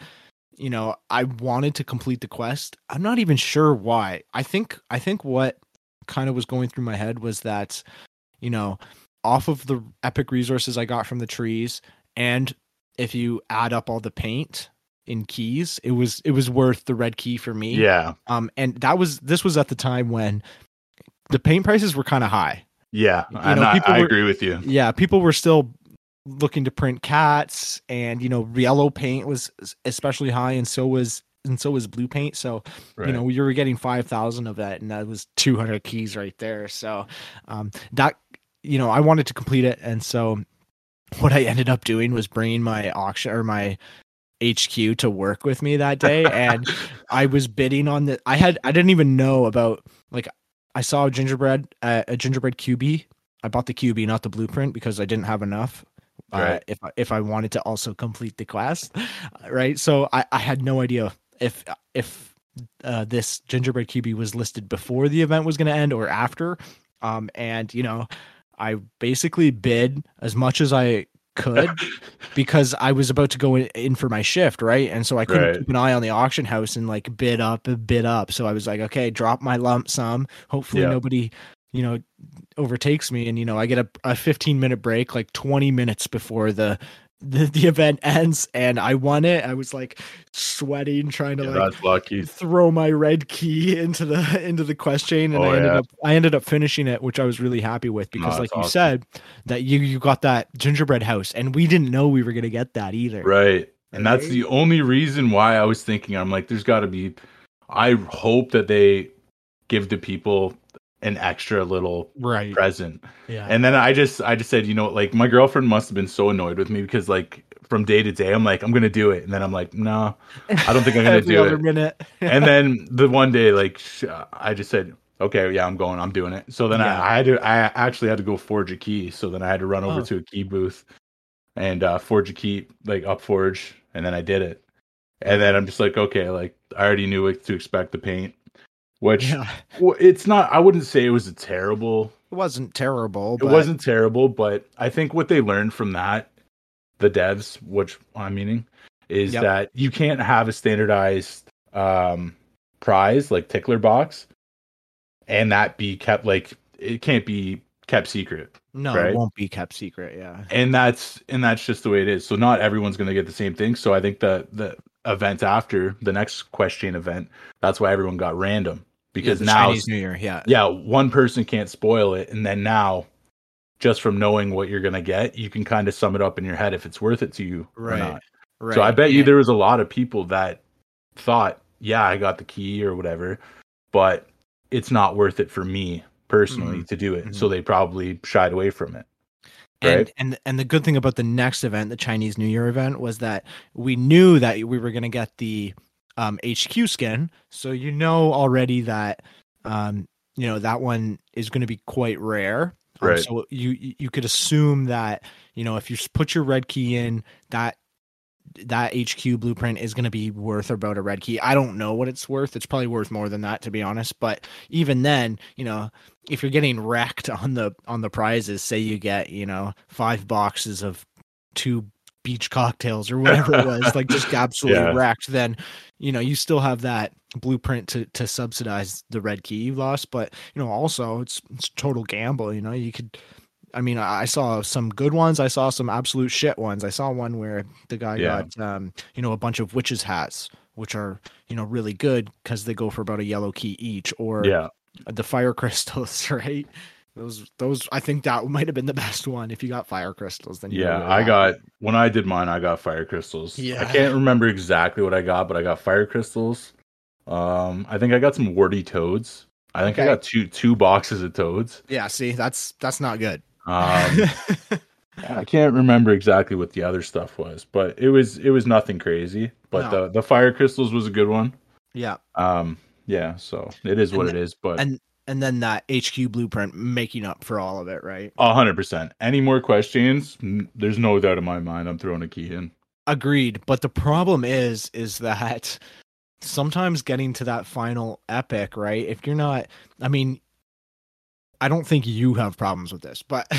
you know, I wanted to complete the quest. I'm not even sure why. I think I think what kind of was going through my head was that you know, off of the epic resources I got from the trees and if you add up all the paint in keys, it was it was worth the red key for me. Yeah. Um and that was this was at the time when the paint prices were kind of high. Yeah. You and I, I were- agree with you. yeah people were still looking to print cats and you know yellow paint was especially high and so was and so was blue paint so Right. you know you were getting 5000 of that and that was 200 keys right there so um that you know i wanted to complete it. And so what i ended up doing was bringing my auction or my HQ to work with me that day. And <laughs> I was bidding on the I had I didn't even know about like I saw a gingerbread uh, a gingerbread QB I bought the QB not the blueprint because I didn't have enough uh, Right. if I- if I wanted to also complete the quest <laughs> right? So I I had no idea if if uh, this gingerbread QB was listed before the event was going to end or after. Um and you know I basically bid as much as I could <laughs> because I was about to go in, in for my shift, right? And so I couldn't Right. keep an eye on the auction house and like bid up and bid up. So I was like, okay, drop my lump sum. Hopefully Yeah. nobody, you know, overtakes me. And you know, I get a, a 15 minute break, like 20 minutes before the the, the event ends, and I won it. I was like sweating, trying to Yeah, like throw my red key into the into the quest chain and Oh, I ended yeah. up I ended up finishing it which I was really happy with because that's like you said that you you got that gingerbread house and we didn't know we were going to get that either. Right. And that's the only reason why I was thinking I'm like there's got to be I hope that they give the people an extra little Right. present. Yeah. And then I just I just said, you know, like my girlfriend must have been so annoyed with me because like from day to day I'm like I'm going to do it and then I'm like, "No, I don't think I'm <laughs> gonna Every do it." minute. <laughs> and then the one day like i just said okay yeah i'm going i'm doing it so then Yeah. I, I had to i actually had to go forge a key so then i had to run over Oh. to a key booth and uh forge a key like up forge and then i did it and then i'm just like okay like i already knew what to expect the paint which yeah. well, it's not i wouldn't say it was a terrible It wasn't terrible, it but wasn't terrible but i think what they learned from that the devs which i'm meaning is Yep. that you can't have a standardized um prize like tickler box and that be kept like it can't be kept secret no, right? it won't be kept secret, yeah. and that's and that's just the way it is so not everyone's going to get the same thing so i think the the event after the next question event that's why everyone got random because Yeah, now Chinese New Year, yeah. yeah, one person can't spoil it, and then now, just from knowing what you're gonna get, you can kind of sum it up in your head if it's worth it to you or Right. not. Right. So I bet you there was a lot of people that thought, yeah, I got the key or whatever, but it's not worth it for me personally Mm-hmm. to do it. So they probably shied away from it. And, right? and and the good thing about the next event, the Chinese New Year event, was that we knew that we were going to get the um, HQ skin. So you know already that um, you know that one is going to be quite rare. Um, Right. so you you you could assume that you know if you put your red key in that that HQ blueprint is going to be worth about a red key. I don't know what it's worth. It's probably worth more than that to be honest, but even then, you know, if you're getting wrecked <laughs> on the on the prizes, say you get, you know, 5 boxes of two beach cocktails or whatever it was, like just <laughs> absolutely Yeah. wrecked, then you know, you still have that blueprint to to subsidize the red key you lost, but you know, also it's it's total gamble, you know, you could I mean, I saw some good ones. I saw some absolute shit ones. I saw one where the guy Yeah. got, um, you know, a bunch of witches hats, which are, you know, really good because they go for about a yellow key each, or Yeah. the fire <laughs> crystals, right? Those, those, I think that might have been the <laughs> best one. If you got fire crystals, then you Yeah, really I got when I did mine, I got fire crystals. Yeah. I can't remember exactly what I got, but I got fire crystals. Um, I think I got some warty toads. I think I got two two boxes of toads. Yeah, see, that's that's not good. Um, <laughs> I can't remember exactly what the other stuff was, but it was it was nothing crazy. But No. the the fire crystals was a good one. yeah, Um, yeah, so it is what And it is. But and and then that HQ blueprint making up for all of it, right? a hundred percent. Any more questions? There's no doubt in my mind. I'm throwing a key in. Agreed. But the problem is, is that sometimes getting to that final epic, right? If you're not, I mean, I don't think you have problems with this, but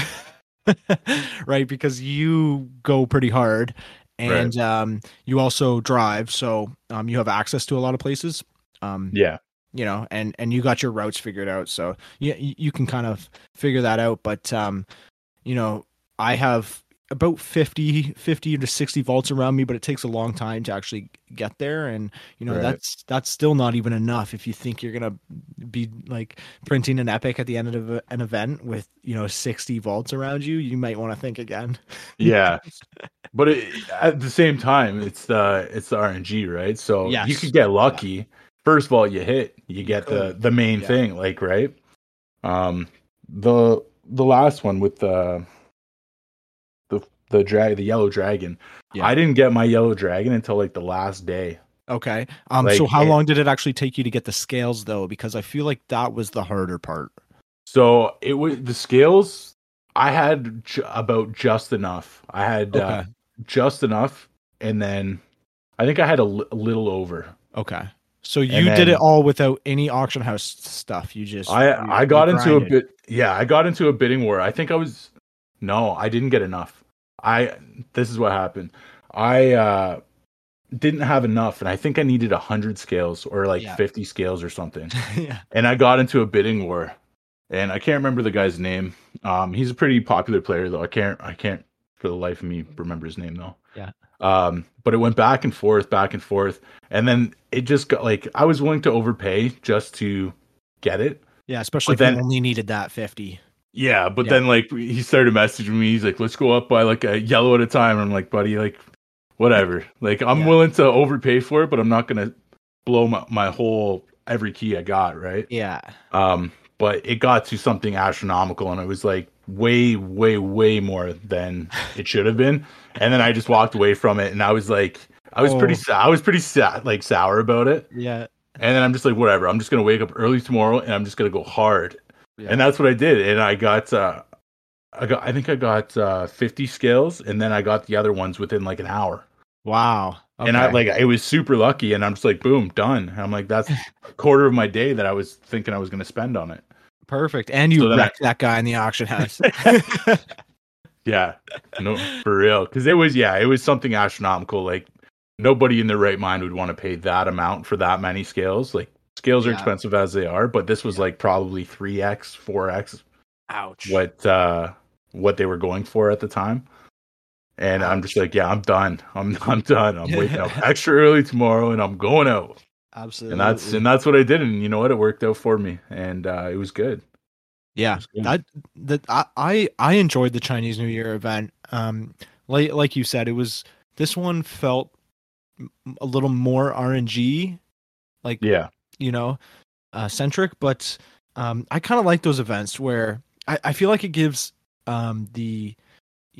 <laughs> right because you go pretty hard and um you also drive so um you have access to a lot of places um Yeah, you know and and you got your routes figured out so you you can kind of figure that out but um you know i have about 50 50 to 60 volts around me but it takes a long time to actually get there and you know Right. that's that's still not even enough if you think you're gonna be like printing an epic at the end of an event with you know 60 volts around you you might want to think again yeah. but it, at the same time, it's the it's the RNG, right? So you Yes. could get lucky. First of all, you hit, you get the the main Yeah. thing, like right. Um, the the last one with the the the drag the yellow dragon. Yeah. I didn't get my yellow dragon until like the last day. okay um so how it- long did it actually take you to get the scales though because i feel like that was the harder part So it was the scales. I had j- about just enough. I had uh, just enough, and then I think I had a li- a little over. Okay. So you And did it all without any auction house stuff. You just I you- I got into a bit. Yeah, I got into a bidding war. I think I was. No, I didn't get enough. I. This is what happened. I uh didn't have enough, and I think I needed a hundred scales or like Yeah. fifty scales or something. <laughs> yeah. and I got into a bidding war, and I can't remember the guy's name. Um, he's a pretty popular player though. I can't, I can't for the life of me remember his name though. Yeah. Um, but it went back and forth, back and forth, and then it just got like I was willing to overpay just to get it. Yeah, especially But if then- you only needed that 50. Yeah, but Yeah. then like he started messaging me. He's like, "Let's go up by like a yellow at a time." I'm like, "Buddy, like, whatever. Like, I'm Yeah. willing to overpay for it, but I'm not gonna blow my, my whole every key I got, right?" Yeah. Um, but it got to something astronomical, and it was like way, way, way more than it should have been. And then I just walked away from it, and I was like, I was pretty, Oh. sa- I was pretty sa- like sour about it. Yeah. And then I'm just like, whatever. I'm just gonna wake up early tomorrow, and I'm just gonna go hard. Yeah. And that's what I did. And I got, uh, I got, I think I got uh, 50 scales, and then I got the other ones within like an hour. Wow. And I like, it was super lucky. And I'm just like, boom, done. And I'm like, that's <laughs> a quarter of my day that I was thinking I was gonna spend on it. Perfect. And you So then I- wrecked that guy in the auction house. <laughs> <laughs> Yeah, no, for real. Because it was, yeah, it was something astronomical. Like nobody in their right mind would want to pay that amount for that many scales. Like scales are expensive as they are, but this was like probably three x, four x Ouch. what uh what they were going for at the time. And I'm just like, yeah, I'm done. I'm I'm done. I'm waking up <laughs> extra early tomorrow, and I'm going out. Absolutely. And that's and that's what I did. And you know what? It worked out for me, and uh, it was good. yeah was good. that that I, I enjoyed the chinese new year event um like like you said it was this one felt a little more rng like Yeah, you know uh centric but um i kind of like those events where I, I feel like it gives um the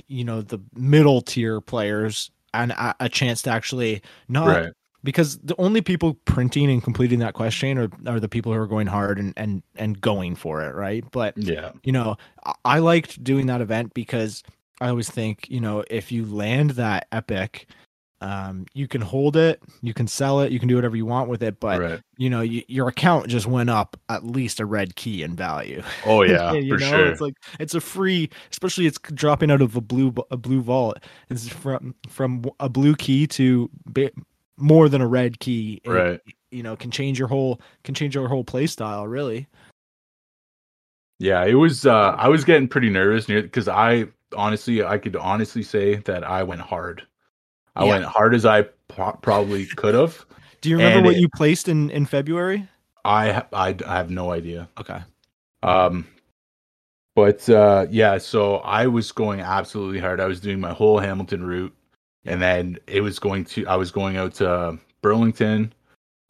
you know the middle tier players an a, a chance to actually not right. Because the only people printing and completing that question are, are the people who are going hard and and and going for it right but Yeah, you know I, liked doing that event because i always think you know if you land that epic um you can hold it you can sell it you can do whatever you want with it but right. you know y- your account just went up at least a red key in value Oh <laughs> yeah, you for know sure. it's like it's a free especially it's dropping out of a blue a blue vault it's from from a blue key to ba- more than a red key right. you know can change your whole can change your whole play style really Yeah, it was. Uh, I was getting pretty nervous near because I honestly, I could honestly say that I went hard. I Yeah. went hard as I pro- probably could have. <laughs> Do you remember And what it- you placed in in February? I, I I have no idea. Okay. Um, but uh, yeah, so I was going absolutely hard. I was doing my whole Hamilton route, and then it was going to. I was going out to Burlington.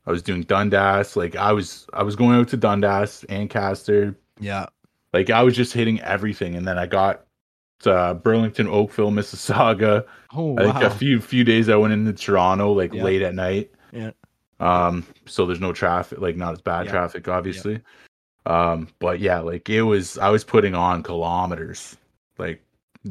I was doing Dundas. Like I was, I was going out to Dundas, Ancaster. Yeah. Like I was just hitting everything, and then I got to Burlington, Oakville, Mississauga. Oh I think wow. a few few days I went into Toronto, like Yeah. late at night. Yeah. Um, so there's no traffic, like not as bad Yeah. traffic, obviously. Um, but yeah, like it was I was putting on kilometers like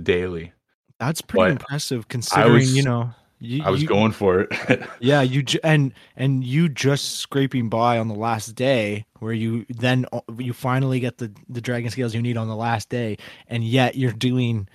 daily. That's pretty but impressive considering was- you know you, I was you- going for it. <laughs> Yeah, you ju- and and you just scraping by on the last day, where you then uh, you finally get the the dragon scales you need on the last day, and yet you're doing,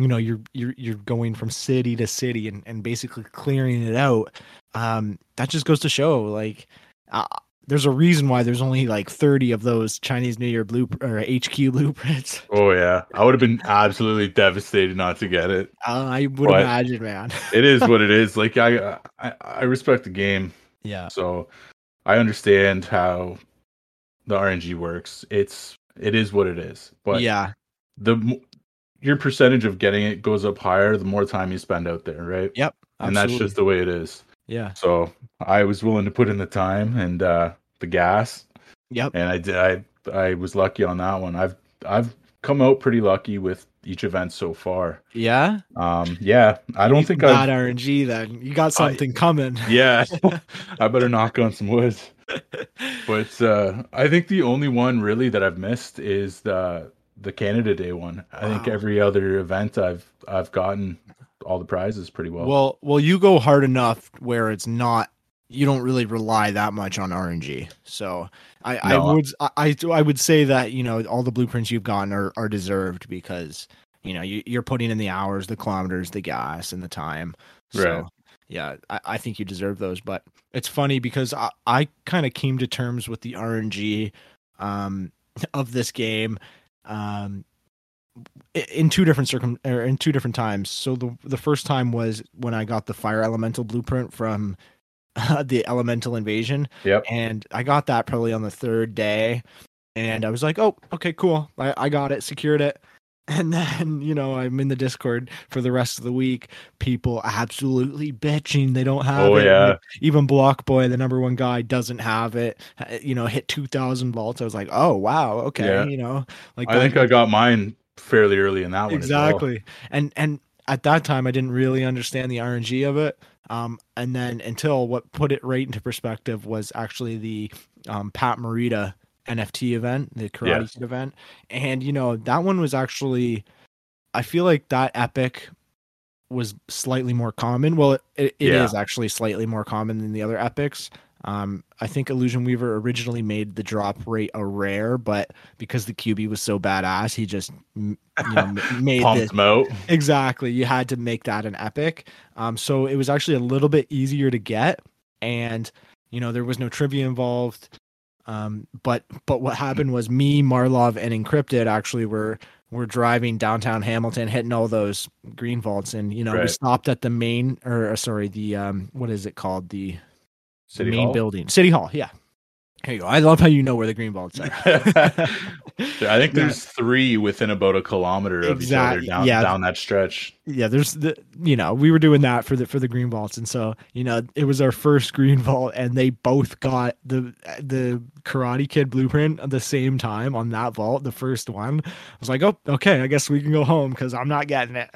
you know, you're you're you're going from city to city and and basically clearing it out. Um, that just goes to show, like, uh, there's a reason why there's only like 30 of those Chinese New Year blue or HQ blueprints. <laughs> oh yeah. I would have been absolutely devastated not to get it. Uh, I would But- imagine, man. <laughs> It is what it is. Like I I, I respect the game. yeah, So I understand how the RNG works. It's it is what it is. But yeah, the your percentage of getting it goes up higher the more time you spend out there, right? Yep, And that's just the way it is. Yeah, So I was willing to put in the time and uh the gas yep, and I did I I was lucky on that one. I've I've come out pretty lucky with each event so far. yeah. Um yeah, I don't think got I've RNG then. You got something coming. <laughs> yeah, <laughs> I better knock on some wood. <laughs> But uh, I think the only one really that I've missed is the the Canada Day one. I think every other event I've I've gotten all the prizes pretty well. Well, well, you go hard enough where it's not. You don't really rely that much on RNG. So I, I would, I, I would say that you know all the blueprints you've gotten are, are deserved because you know you, you're putting in the hours, the kilometers, the gas, and the time. So, Right. Yeah, I, I think you deserve those. But it's funny because I, I kind of came to terms with the RNG um, <laughs> of this game um, in two different circum or in two different times. So the the first time was when I got the fire elemental blueprint from <laughs> the elemental invasion, yep. and I got that probably on the third day, and I was like, oh, okay, cool, I, I got it, secured it. <laughs> And then, you know, I'm in the Discord for the rest of the week. People absolutely bitching they don't have Oh it. yeah. Even Block Boy, the number one guy, doesn't have it. Uh, You know, hit two thousand volts. I was like, oh wow, okay. Yeah. You know, like I think I got mine fairly early in that one. as well. exactly and and at that time i didn't really understand the rng of it um and then until what put it right into perspective was actually the um Pat Morita nft event the karate. Kid event and you know that one was actually i feel like that epic was slightly more common well it, it, it is Yeah. actually slightly more common than the other epics um, I think Illusion Weaver originally made the drop rate a rare, but because the QB was so badass, he just you know, <laughs> made Pumped this them exactly. You had to make that an epic. Um, so it was actually a little bit easier to get, and you know there was no trivia involved. Um, but but what happened was me, Marlov, and Encrypted actually were were driving downtown Hamilton, hitting all those green vaults, and you know we stopped at the main or uh, sorry the um what is it called the City main Hall? building City Hall. Yeah, here you go. I love how you know where the green vaults are. <laughs> I think <laughs> there's three within about a kilometer of each other down yeah. down that stretch. yeah there's the you know we were doing that for the for the green vaults and so you know it was our first green <laughs> vault and they both got the the karate kid blueprint at the same time on that vault the first one i was like oh okay i guess we can go home because i'm not getting it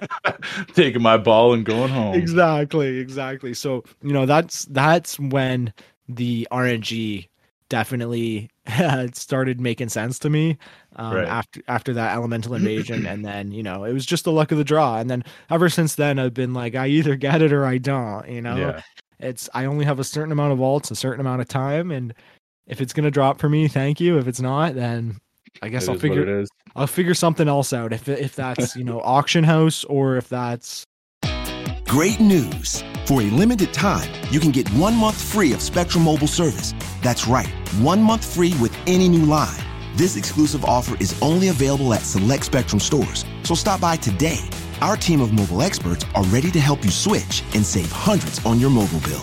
<laughs> Taking my ball and going home. exactly exactly so you know that's that's when the rng definitely <laughs> started making sense to me um, Right. after after that elemental <clears throat> invasion and then you know it was just the luck of the draw and then ever since then i've been like i either get it or i don't you know Yeah. it's i only have a certain amount of vaults a certain amount of time and if it's gonna drop for me thank you if it's not then i guess It i'll figure it is. i'll figure something else out if if that's you know auction house or if that's Great news! For a limited time, you can get one month free of Spectrum Mobile service. That's right, one month free with any new line. This exclusive offer is only available at select Spectrum stores, so stop by today. Our team of mobile experts are ready to help you switch and save hundreds on your mobile bill.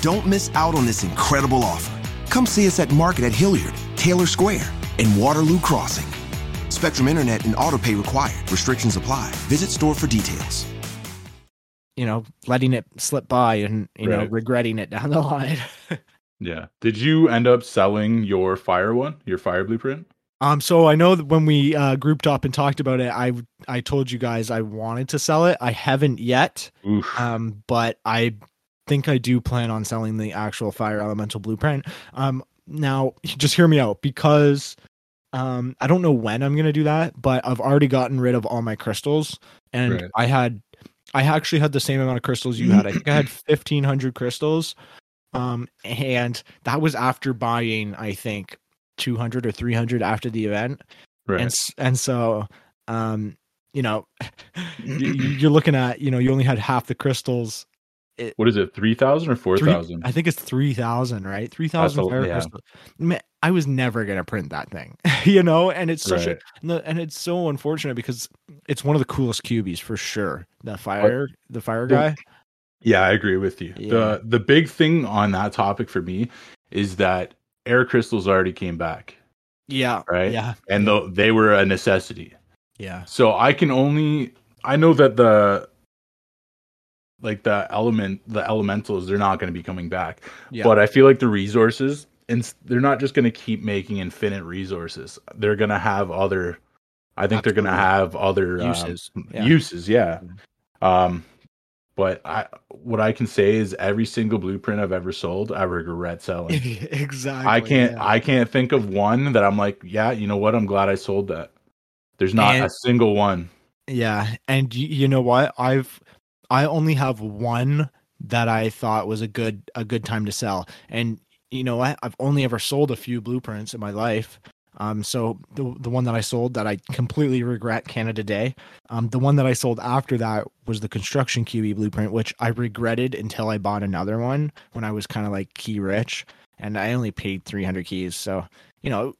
Don't miss out on this incredible offer. Come see us at Market at Hilliard, Taylor Square, and Waterloo Crossing. Spectrum Internet and autopay required. Restrictions apply. Visit store for details. You know, letting it slip by and you know regretting it down the line. <laughs> Yeah. Did you end up selling your fire one, your fire blueprint? Um, so I know that when we uh, grouped up and talked about it, I I told you guys I wanted to sell it. I haven't yet, Oof. um, but I think I do plan on selling the actual fire elemental blueprint. Um, now just hear me out because um, I don't know when I'm gonna do that, but I've already gotten rid of all my crystals, and Right. I had I actually had the same amount of crystals you had. I think I had <clears throat> fifteen hundred crystals, um, and that was after buying I think two hundred or three hundred after the event right. and and so um you know <laughs> you- you- you're looking at you know you only had half the crystals what is it? Three thousand or four Three- thousand? i think it's 3000 right 3000 a- fire yeah. crystals i was never gonna print that thing <laughs> you know and it's such Right. a and it's so unfortunate because it's one of the coolest cubies for sure the fire the fire guy Yeah, I agree with you. Yeah. The the big thing on that topic for me is that air crystals already came back, yeah right? yeah And tho- they were a necessity. yeah So I can only I know that the like the element the elementals they're not going to be coming back. yeah But I feel like the resources and they're not just going to keep making infinite resources. They're going to have other I think they're going to have other um, Uses, yeah. uses, yeah. Mhm. Um but I what I can say is every single blueprint I've ever sold, I regret selling. <laughs> exactly I can't yeah. I can't think of one that I'm like, yeah, you know what? I'm glad I sold that. There's not a single one. Yeah, and you, you know what? I've I only have one that I thought was a good a good time to sell. And you know what? I've only ever sold a few blueprints in my life. Um so the the one that I sold that I completely regret Canada Day. Um the one that I sold after that was the construction QE blueprint which I regretted until I bought another one when I was kind of like key rich and I only paid 300 keys. So, you know,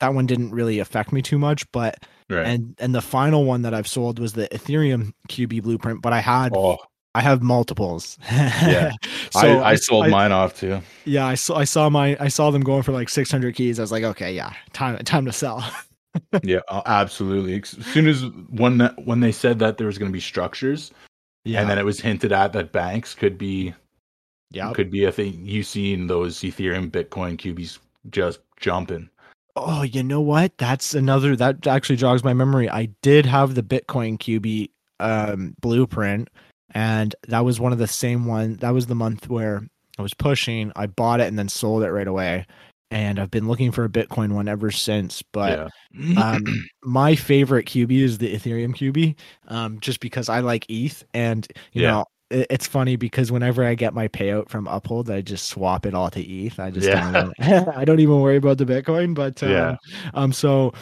that one didn't really affect me too much, but Right. and and the final one that I've sold was the Ethereum QB blueprint, but I had oh, I have multiples. Yeah. <laughs> so I, I sold I, mine off too. Yeah, I saw I saw my I saw them going for like 600 keys. I was like, okay, yeah, time time to sell. <laughs> yeah, absolutely. As soon as when when they said that there was going to be structures, Yeah, and then it was hinted at that banks could be yeah. could be a thing. You seen those Ethereum, Bitcoin, QBs just jumping. Oh, you know what? That's another that actually jogs my memory. I did have the Bitcoin QB um blueprint and that was one of the same one. That was the month where I was pushing. I bought it and then sold it right away. And I've been looking for a Bitcoin one ever since, but yeah, um, <clears throat> my favorite QB is the Ethereum QB, um, just because I like ETH, and you Yeah. know it's funny because whenever I get my payout from Uphold, I just swap it all to ETH. I just Yeah. don't <laughs> I don't even worry about the Bitcoin, but um, Yeah. um, so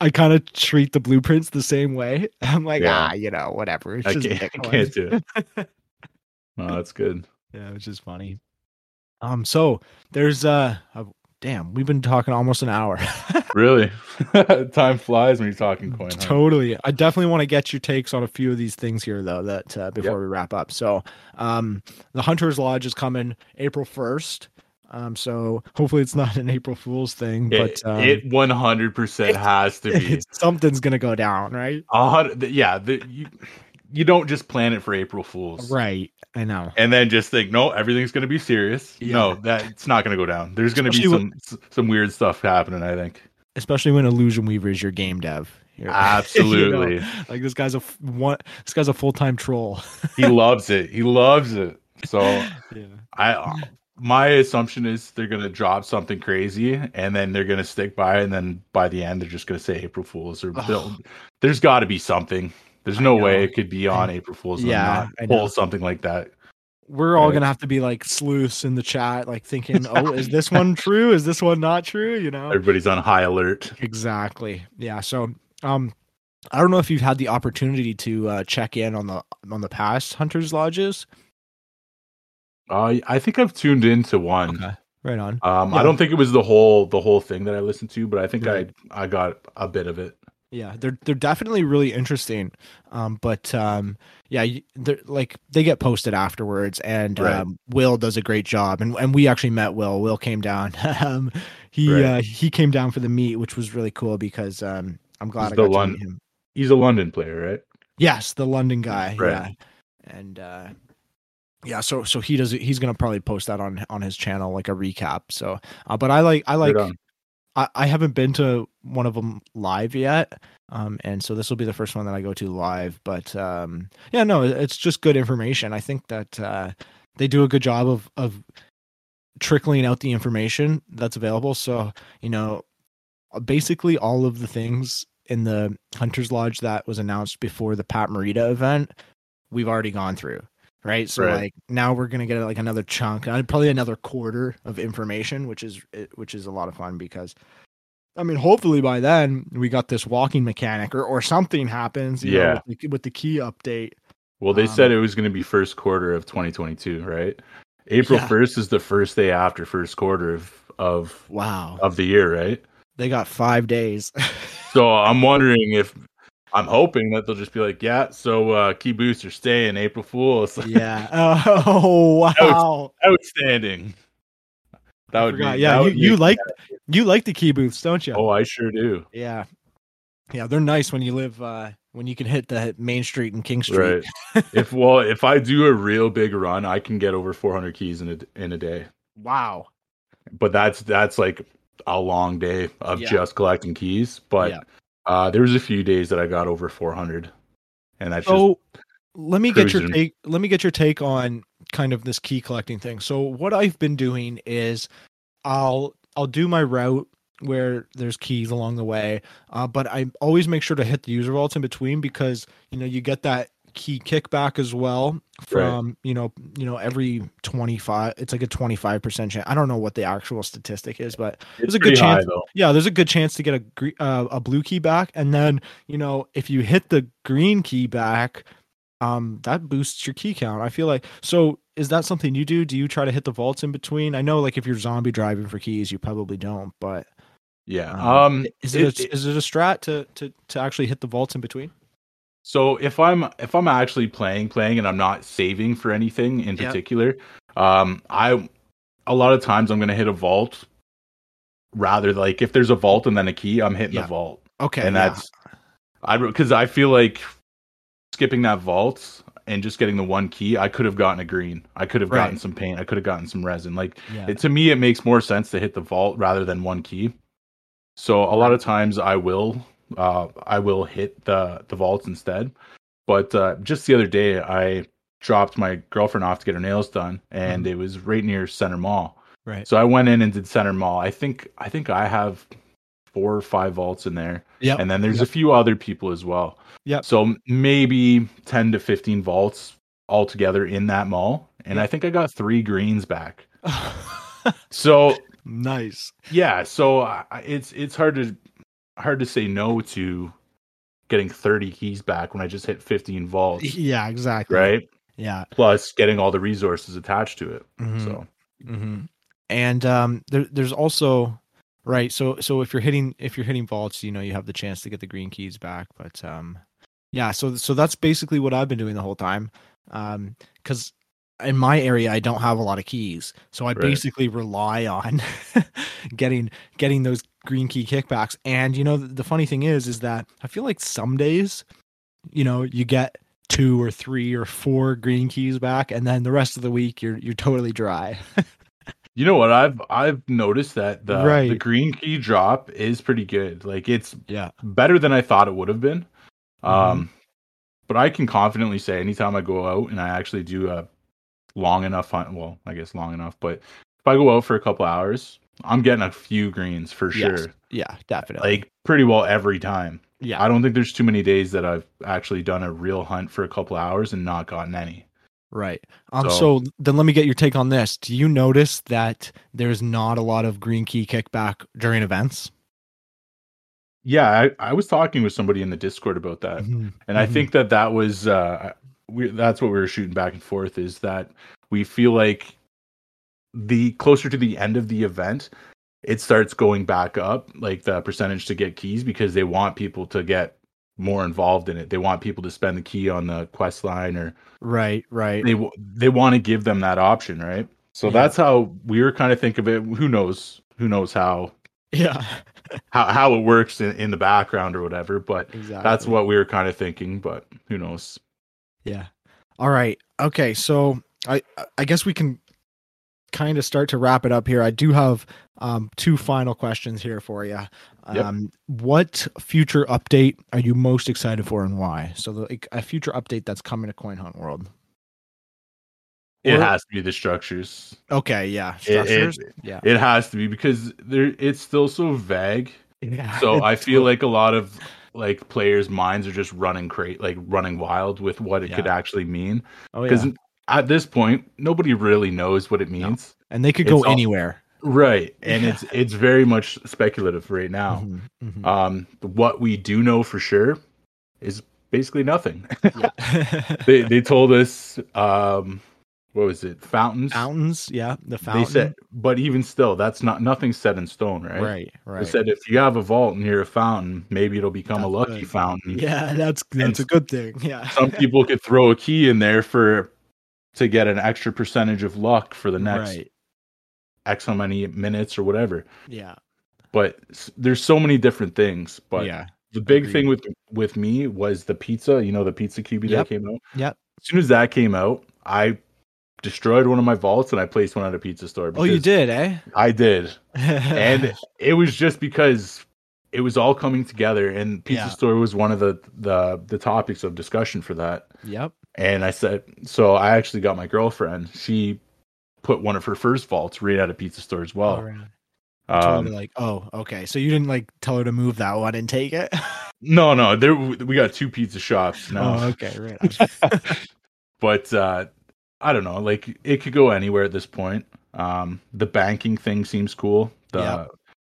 I kind of treat the blueprints the same way. <laughs> I'm like, Yeah. ah, you know, whatever. It's I just can't, I can't do it. <laughs> No, that's good. Yeah, which is funny. Um, so there's uh damn, we've been talking almost an hour. <laughs> Really, <laughs> time flies when you're talking coin. huh? Totally. I definitely want to get your takes on a few of these things here, though, that uh, before we wrap up. So, um, the Hunter's Lodge is coming April 1st. Um, so hopefully it's not an April Fool's thing, It, but um, it 100% has to be. <laughs> something's going to go down, right? Hundred- th- yeah, the, you you don't just plan it for April Fools, Right. I know. And then just think, no, everything's going to be serious. Yeah. No, that it's not going to go down. There's going to be some s- some weird stuff happening. I think Especially when Illusion Weaver is your game dev. You're- <laughs> you know, absolutely. like this guy's a one. This guy's a full time troll. he loves it. He loves it. So <laughs> yeah. I my assumption is they're gonna drop something crazy and then they're gonna stick by it and then by the end they're just gonna say April Fools or they'll- there's got to be something. There's no way it could be on April Fools and Yeah, I not pull something like that. We're all gonna have to be like sleuths in the chat, like thinking, <laughs> "Oh, is this one true? Is this one not true?" You know. Everybody's on high alert. Exactly. Yeah. So, um, I don't know if you've had the opportunity to uh, check in on the on the past hunters lodges. Uh, I think I've tuned into one. Right on. Um, Yeah. I don't think it was the whole the whole thing that I listened to, but I think Right. I I got a bit of it. Yeah, they're they're definitely really interesting. Um, but um, yeah, they're like they get posted afterwards, and Right. um, Will does a great job, and and we actually met Will. Will came down. <laughs> um, he Right. uh, he came down for the meet, which was really cool because um, I'm glad He's I got to meet him. He's a London player, right? Yes, the London guy. Right. Yeah, and uh, yeah, so so he does. He's gonna probably post that on on his channel like a recap. So, uh, but I like I like Right. I, I haven't been to one of them live yet. Um, and so this will be the first one that I go to live. But um, yeah, no, it's just good information. I think that uh, they do a good job of of trickling out the information that's available. So you know, basically all of the things in the Hunters Lodge that was announced before the Pat Morita event, we've already gone through. Right. So Right. like now we're gonna get like another chunk, uh, probably another quarter of information, which is eh, which is a lot of fun because I mean, hopefully by then we got this walking mechanic or, or something happens. You Yeah. Know, with, the, with the key update. Well, they Um, said it was going to be first quarter of 2022, right? April Yeah. 1st is the first day after first quarter of of Wow. of the year, right? They got five days. <laughs> So I'm wondering if I'm hoping that they'll just be like, yeah, so uh key booster stay in April Fools. <laughs> yeah. Oh wow. Outstanding. That I would forgot. be yeah. You, you like you like the key booths, don't you? Oh, I sure do. Yeah. Yeah, they're nice when you live uh when you can hit the main street and King Street. Right. if <laughs> well, if I do a real big run, I can get over 400 keys in a in a day. Wow. But that's that's like a long day of Yeah. just collecting keys. But Yeah. Uh, there was a few days that I got over 400, and just So let me get your take let me get your take on kind of this key collecting thing. So what I've been doing is I'll I'll do my route where there's keys along the way, uh, but I always make sure to hit the user vaults in between because you know you get that key kickback as well from you know you know every 25 it's like a 25% chance i don't know what the actual statistic is but it's there's a good pretty high, chance- yeah there's a good chance to get a uh, a blue key back and then you know if you hit the green key back um that boosts your key count i feel like. So is that something you do? Do you try to hit the vaults in between? I know like if you're zombie driving for keys you probably don't but Yeah. um, Um. is it, it- a, is it a strat to to to actually hit the vaults in between So if I'm if I'm actually playing playing and I'm not saving for anything in particular, um I a lot of times I'm going to hit a vault rather like if there's a vault and then a key, I'm hitting the vault. okay and yeah. that's I cuz I feel like skipping that vault and just getting the one key, I could have gotten a green. I could have gotten some paint. I could have gotten some resin. Like yeah it, to me it makes more sense to hit the vault rather than one key. So a lot of times I will uh I will hit the the vaults instead. But uh just the other day I dropped my girlfriend off to get her nails done and it was right near Center Mall. right So I went in and did Center Mall. I think I think I have four or five vaults in there. yeah And then there's Yep. a few other people as well. Yeah. So maybe 10 to 15 vaults altogether in that mall. And Yep. I think I got 3 greens back. <laughs> So nice yeah so I- it's it's hard to hard to say no to getting 30 keys back when i just hit 15 vaults yeah exactly right yeah plus getting all the resources attached to it Mhm. so hmm And um, there, there's also right. So so if you're hitting if you're hitting vaults, you know you have the chance to get the green keys back. But um, yeah. So so that's basically what I've been doing the whole time. Um, because in my area I don't have a lot of keys, so I Right. basically rely on <laughs> getting getting those green key kickbacks. And you know the, the funny thing is is that I feel like some days, you know, you get two or three or four green keys back, and then the rest of the week you're you're totally dry. <laughs> you know what i've i've noticed that the Right. the green key drop is pretty good like it's yeah. better than i thought it would have been Mm-hmm. um but i can confidently say anytime i go out and i actually do a long enough hunt well i guess long enough but if i go out for a couple hours i'm getting a few greens for Yes. sure Yeah, definitely. like pretty well every time yeah, I don't think there's too many days that I've actually done a real hunt for a couple hours and not gotten any. right. Um, so, So- then let me get your take on this. Do you notice that there's not a lot of green key kickback during events? Yeah, I, I was talking with somebody in the Discord about that, Mhm. and I Mhm. think that that was uh, we that's what we were shooting back and forth is that we feel like the closer to the end of the event, it starts going back up, like the percentage to get keys, because they want people to get more involved in it. They want people to spend the key on the quest line, or Right, right. they they want to give them that option, right? So Yeah. that's how we were kind of think of it. Who knows? Who knows how yeah. <laughs> how how it works in, in the background or whatever? But Exactly. that's what we were kind of thinking. But who knows? Yeah. All right. Okay. So I I guess we can kind of start to wrap it up here. I do have um, two final questions here for you. Yep. Um, What future update are you most excited for, and why? So the, a future update that's coming to Coin Hunt World. It Or- has to be the structures. Okay. Yeah. It- it- yeah. It has to be because there it's still so vague. yeah. So <laughs> I feel like a lot of like players' minds are just running crazy, like running wild with what it could actually mean. oh, Because yeah. at this point, nobody really knows what it No. means. and they could go it's anywhere. Right. And Yeah. it's it's very much speculative right now. Mhm, mhm. Um what we do know for sure is basically nothing. <laughs> They they told us um what was it? Fountains. fountains. Yeah. The fountain. They said but even still that's not nothing set in stone, right? right. Right. They said if you have a vault near a fountain, maybe it'll become a lucky good. fountain. yeah. That's that's a s- good thing. Yeah. Some <laughs> people could throw a key in there for to get an extra percentage of luck for the next Right. X how many minutes or whatever. Yeah. But there's so many different things. But yeah. the big agreed. thing with with me was the pizza. You know, the pizza QB Yep. that came out. yeah As soon as that came out, I destroyed one of my vaults and I placed one at a pizza store. Oh, you did, eh? I did, <laughs> and it was just because it was all coming together, and pizza Yeah. store was one of the the the topics of discussion for that. yep. And I said, so I actually got my girlfriend. She put one of her first vaults right at a pizza store as well. Totally Um, like, oh, okay. So you didn't like tell her to move that one and take it? <laughs> no, no, there we got two pizza shops now. Oh, okay, right. <laughs> but uh, I don't know. Like it could go anywhere at this point. Um, the banking thing seems cool. The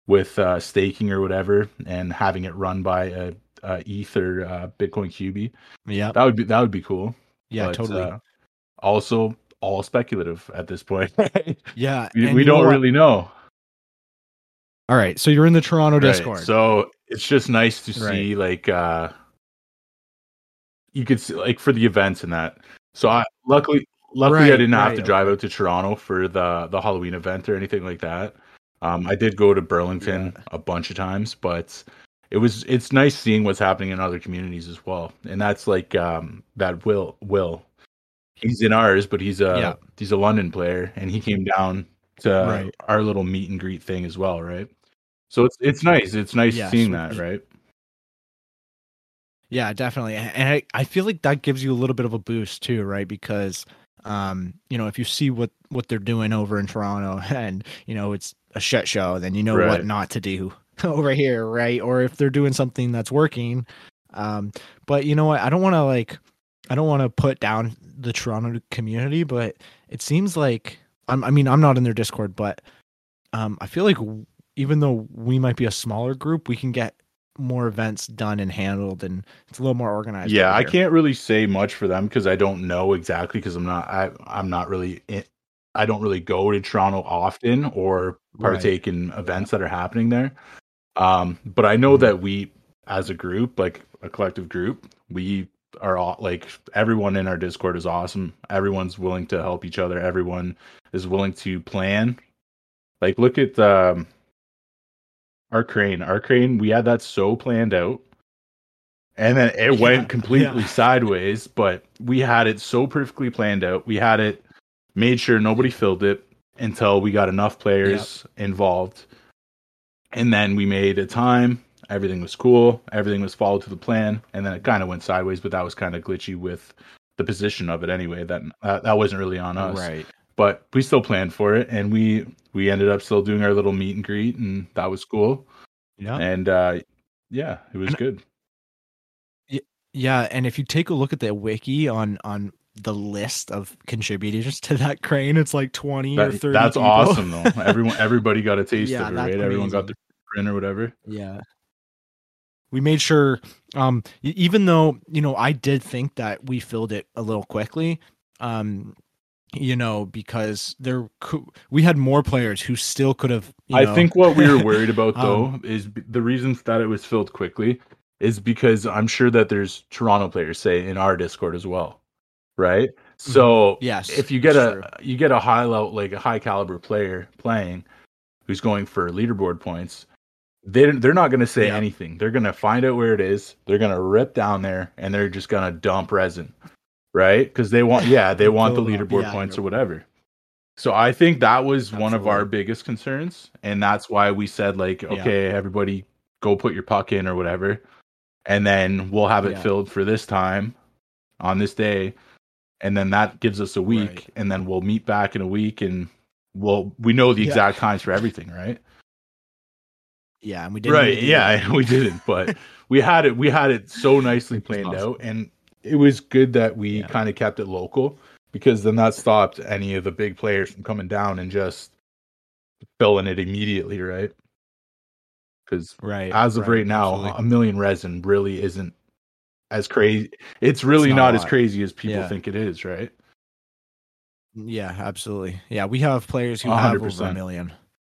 with uh, staking or whatever, and having it run by a, a ETH or uh, Bitcoin QB. Yeah, That would be that would be cool. Yeah, But, totally. uh, also, all speculative at this point. <laughs> yeah. we we don't really know. All right. So you're in the Toronto Right, Discord. So it's just nice to Right. see like uh you could see like for the events and that. So I luckily luckily I didn't have right, to drive out to Toronto for the the Halloween event or anything like that. Um I did go to Burlington a bunch of times, but it was it's nice seeing what's happening in other communities as well. And that's like um that Will Will. He's in ours, but he's a Yeah. he's a London player and he came down to Right. our little meet and greet thing as well, right? So it's it's nice. It's nice Yeah, seeing that, right? Yeah, definitely. And I, I feel like that gives you a little bit of a boost too, right? Because um, you know, if you see what what they're doing over in Toronto <laughs> and, you know, it's a shit show, then you know what not to do <laughs> over here, right? Or if they're doing something that's working. Um, but you know what? I don't want to like I don't want to put down the Toronto community, but it seems like I'm, I mean, I'm not in their Discord, but um, I feel like even though we might be a smaller group, we can get more events done and handled, and it's a little more organized. Yeah, I can't really say much for them because I don't know exactly because I'm not I I'm not really in, I don't really go to Toronto often or Right. partake in events that are happening there. Um, but I Mm-hmm. know that we as a group, like a collective group, we are all like everyone in our Discord is awesome. Everyone's willing to help each other. Everyone is willing to plan. Like look at um our crane. Our crane, we had that so planned out. And then it Yeah, went completely yeah. <laughs> sideways, but we had it so perfectly planned out. We had it made sure nobody filled it until we got enough players involved. And then we made a time. Everything was cool. Everything was followed to the plan. And then it kind of went sideways, but that was kind of glitchy with the position of it anyway. That uh, that wasn't really on us right. But we still planned for it and we we ended up still doing our little meet and greet and that was cool Yeah, and uh yeah it was And- good yeah. And if you take a look at the wiki on on the list of contributors to that crane, it's like twenty or thirty. that's people. awesome though <laughs> everyone everybody got a taste Yeah, of it right everyone got the print or whatever Yeah. We made sure um even though, you know, I did think that we filled it a little quickly, um you know, because there cou- we had more players who still could have. you I know- think what we were <laughs> worried about though Um, is the reasons that it was filled quickly is because I'm sure that there's Toronto players say in our Discord as well, right? So Mm-hmm. Yes, if you get a you get a high level like a high caliber player playing who's going for leaderboard points, they they're not going to say Yeah. anything. They're going to find out where it is. They're going to rip down there and they're just going to dump resin, right? Because they want yeah they want the Fill it up. leaderboard Yeah, points or whatever. So I think that was one of our biggest concerns, and that's why we said like, Yeah. okay, everybody go put your puck in or whatever, and then we'll have it Yeah. filled for this time on this day, and then that gives us a week, Right. and then we'll meet back in a week, and we'll we know the Yeah. exact times for everything, right? yeah, and we didn't right? Yeah, <laughs> we didn't, but <laughs> we had it. We had it so nicely planned awesome. out, and it was good that we Yeah. kind of kept it local because then that stopped any of the big players from coming down and just filling it immediately, right? Because right. as of right, now, absolutely. a million resin really isn't as crazy. It's really It's not not, as crazy as people Yeah. think it is, right? Yeah, absolutely. Yeah, we have players who have over a million,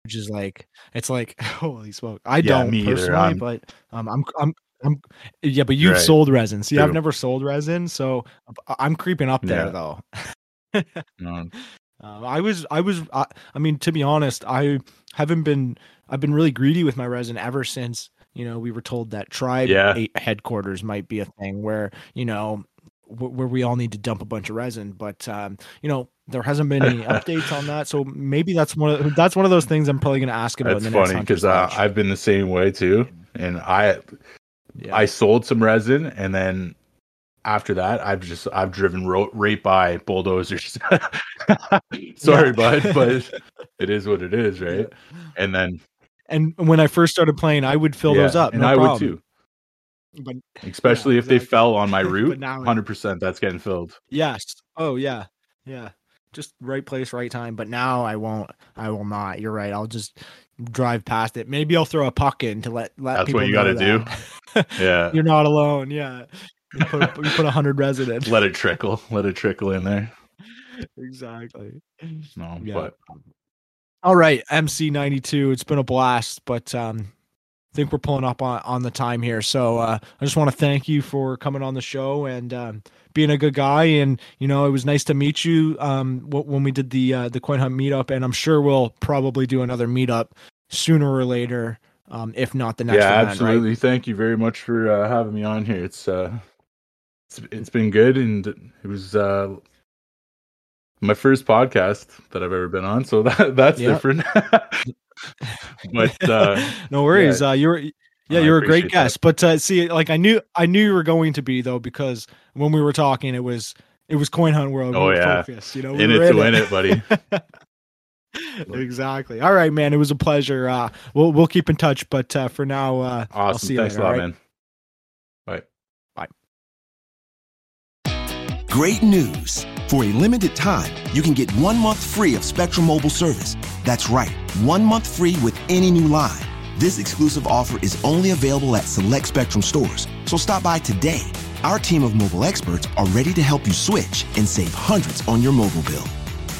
which is like it's like <laughs> holy smoke. I Yeah, don't either. personally, I'm- but um, I'm I'm I'm yeah, but you've Right. sold resin. See, I've never sold resin, so I'm creeping up there Yeah. though. Um, <laughs> Uh, I was, I was, I, I mean, to be honest, I haven't been, I've been really greedy with my resin ever since, you know, we were told that tribe Yeah. headquarters might be a thing where, you know, where we all need to dump a bunch of resin. But, um, you know, there hasn't been any <laughs> updates on that. So maybe that's one of, that's one of those things I'm probably going to ask about that's in the next funny because uh, I've been the same way too, and I yeah. I sold some resin, and then after that, I've just I've driven ro- right by bulldozers. <laughs> Sorry, bud, but <laughs> it is what it is, right? And then and when I first started playing, I would fill yeah, those up. and no I problem. would too, But especially if they fell on my <laughs> route. Hundred percent, that's getting filled. Yes. Oh yeah. Yeah. Just right place, right time. But now I won't. I will not. You're right. I'll just drive past it. Maybe I'll throw a puck in to let let That's what you gotta do. Yeah, You're not alone. Yeah. You put a, you put a hundred residents. let it trickle, let it trickle in there. exactly. No, Yeah. but All right, MC92. It's been a blast, but um, I think we're pulling up on, on the time here. So uh, I just want to thank you for coming on the show and um, being a good guy. And you know, it was nice to meet you um, when we did the uh, the coin hunt meetup. And I'm sure we'll probably do another meetup sooner or later, um, if not the next. yeah, event, right? absolutely. Thank you very much for uh, having me on here. It's uh, it's it's been good, and it was uh, my first podcast that I've ever been on, so <laughs> that that's Yeah. different. <laughs> but uh, <laughs> no worries. Uh, you're yeah, you're a great appreciate that. guest. But uh, see, like I knew I knew you were going to be though because when we were talking, it was it was Coin Hunt World. Oh, we yeah. focused, you know, we in it to win it, buddy. <laughs> exactly. All right, man. It was a pleasure. Uh, we'll we'll keep in touch. But uh, for now, uh, I'll Awesome. see you Thanks later, a lot, all right? man. Bye. Great news! For a limited time, you can get one month free of Spectrum Mobile service. That's right, one month free with any new line. This exclusive offer is only available at select Spectrum stores, so stop by today. Our team of mobile experts are ready to help you switch and save hundreds on your mobile bill.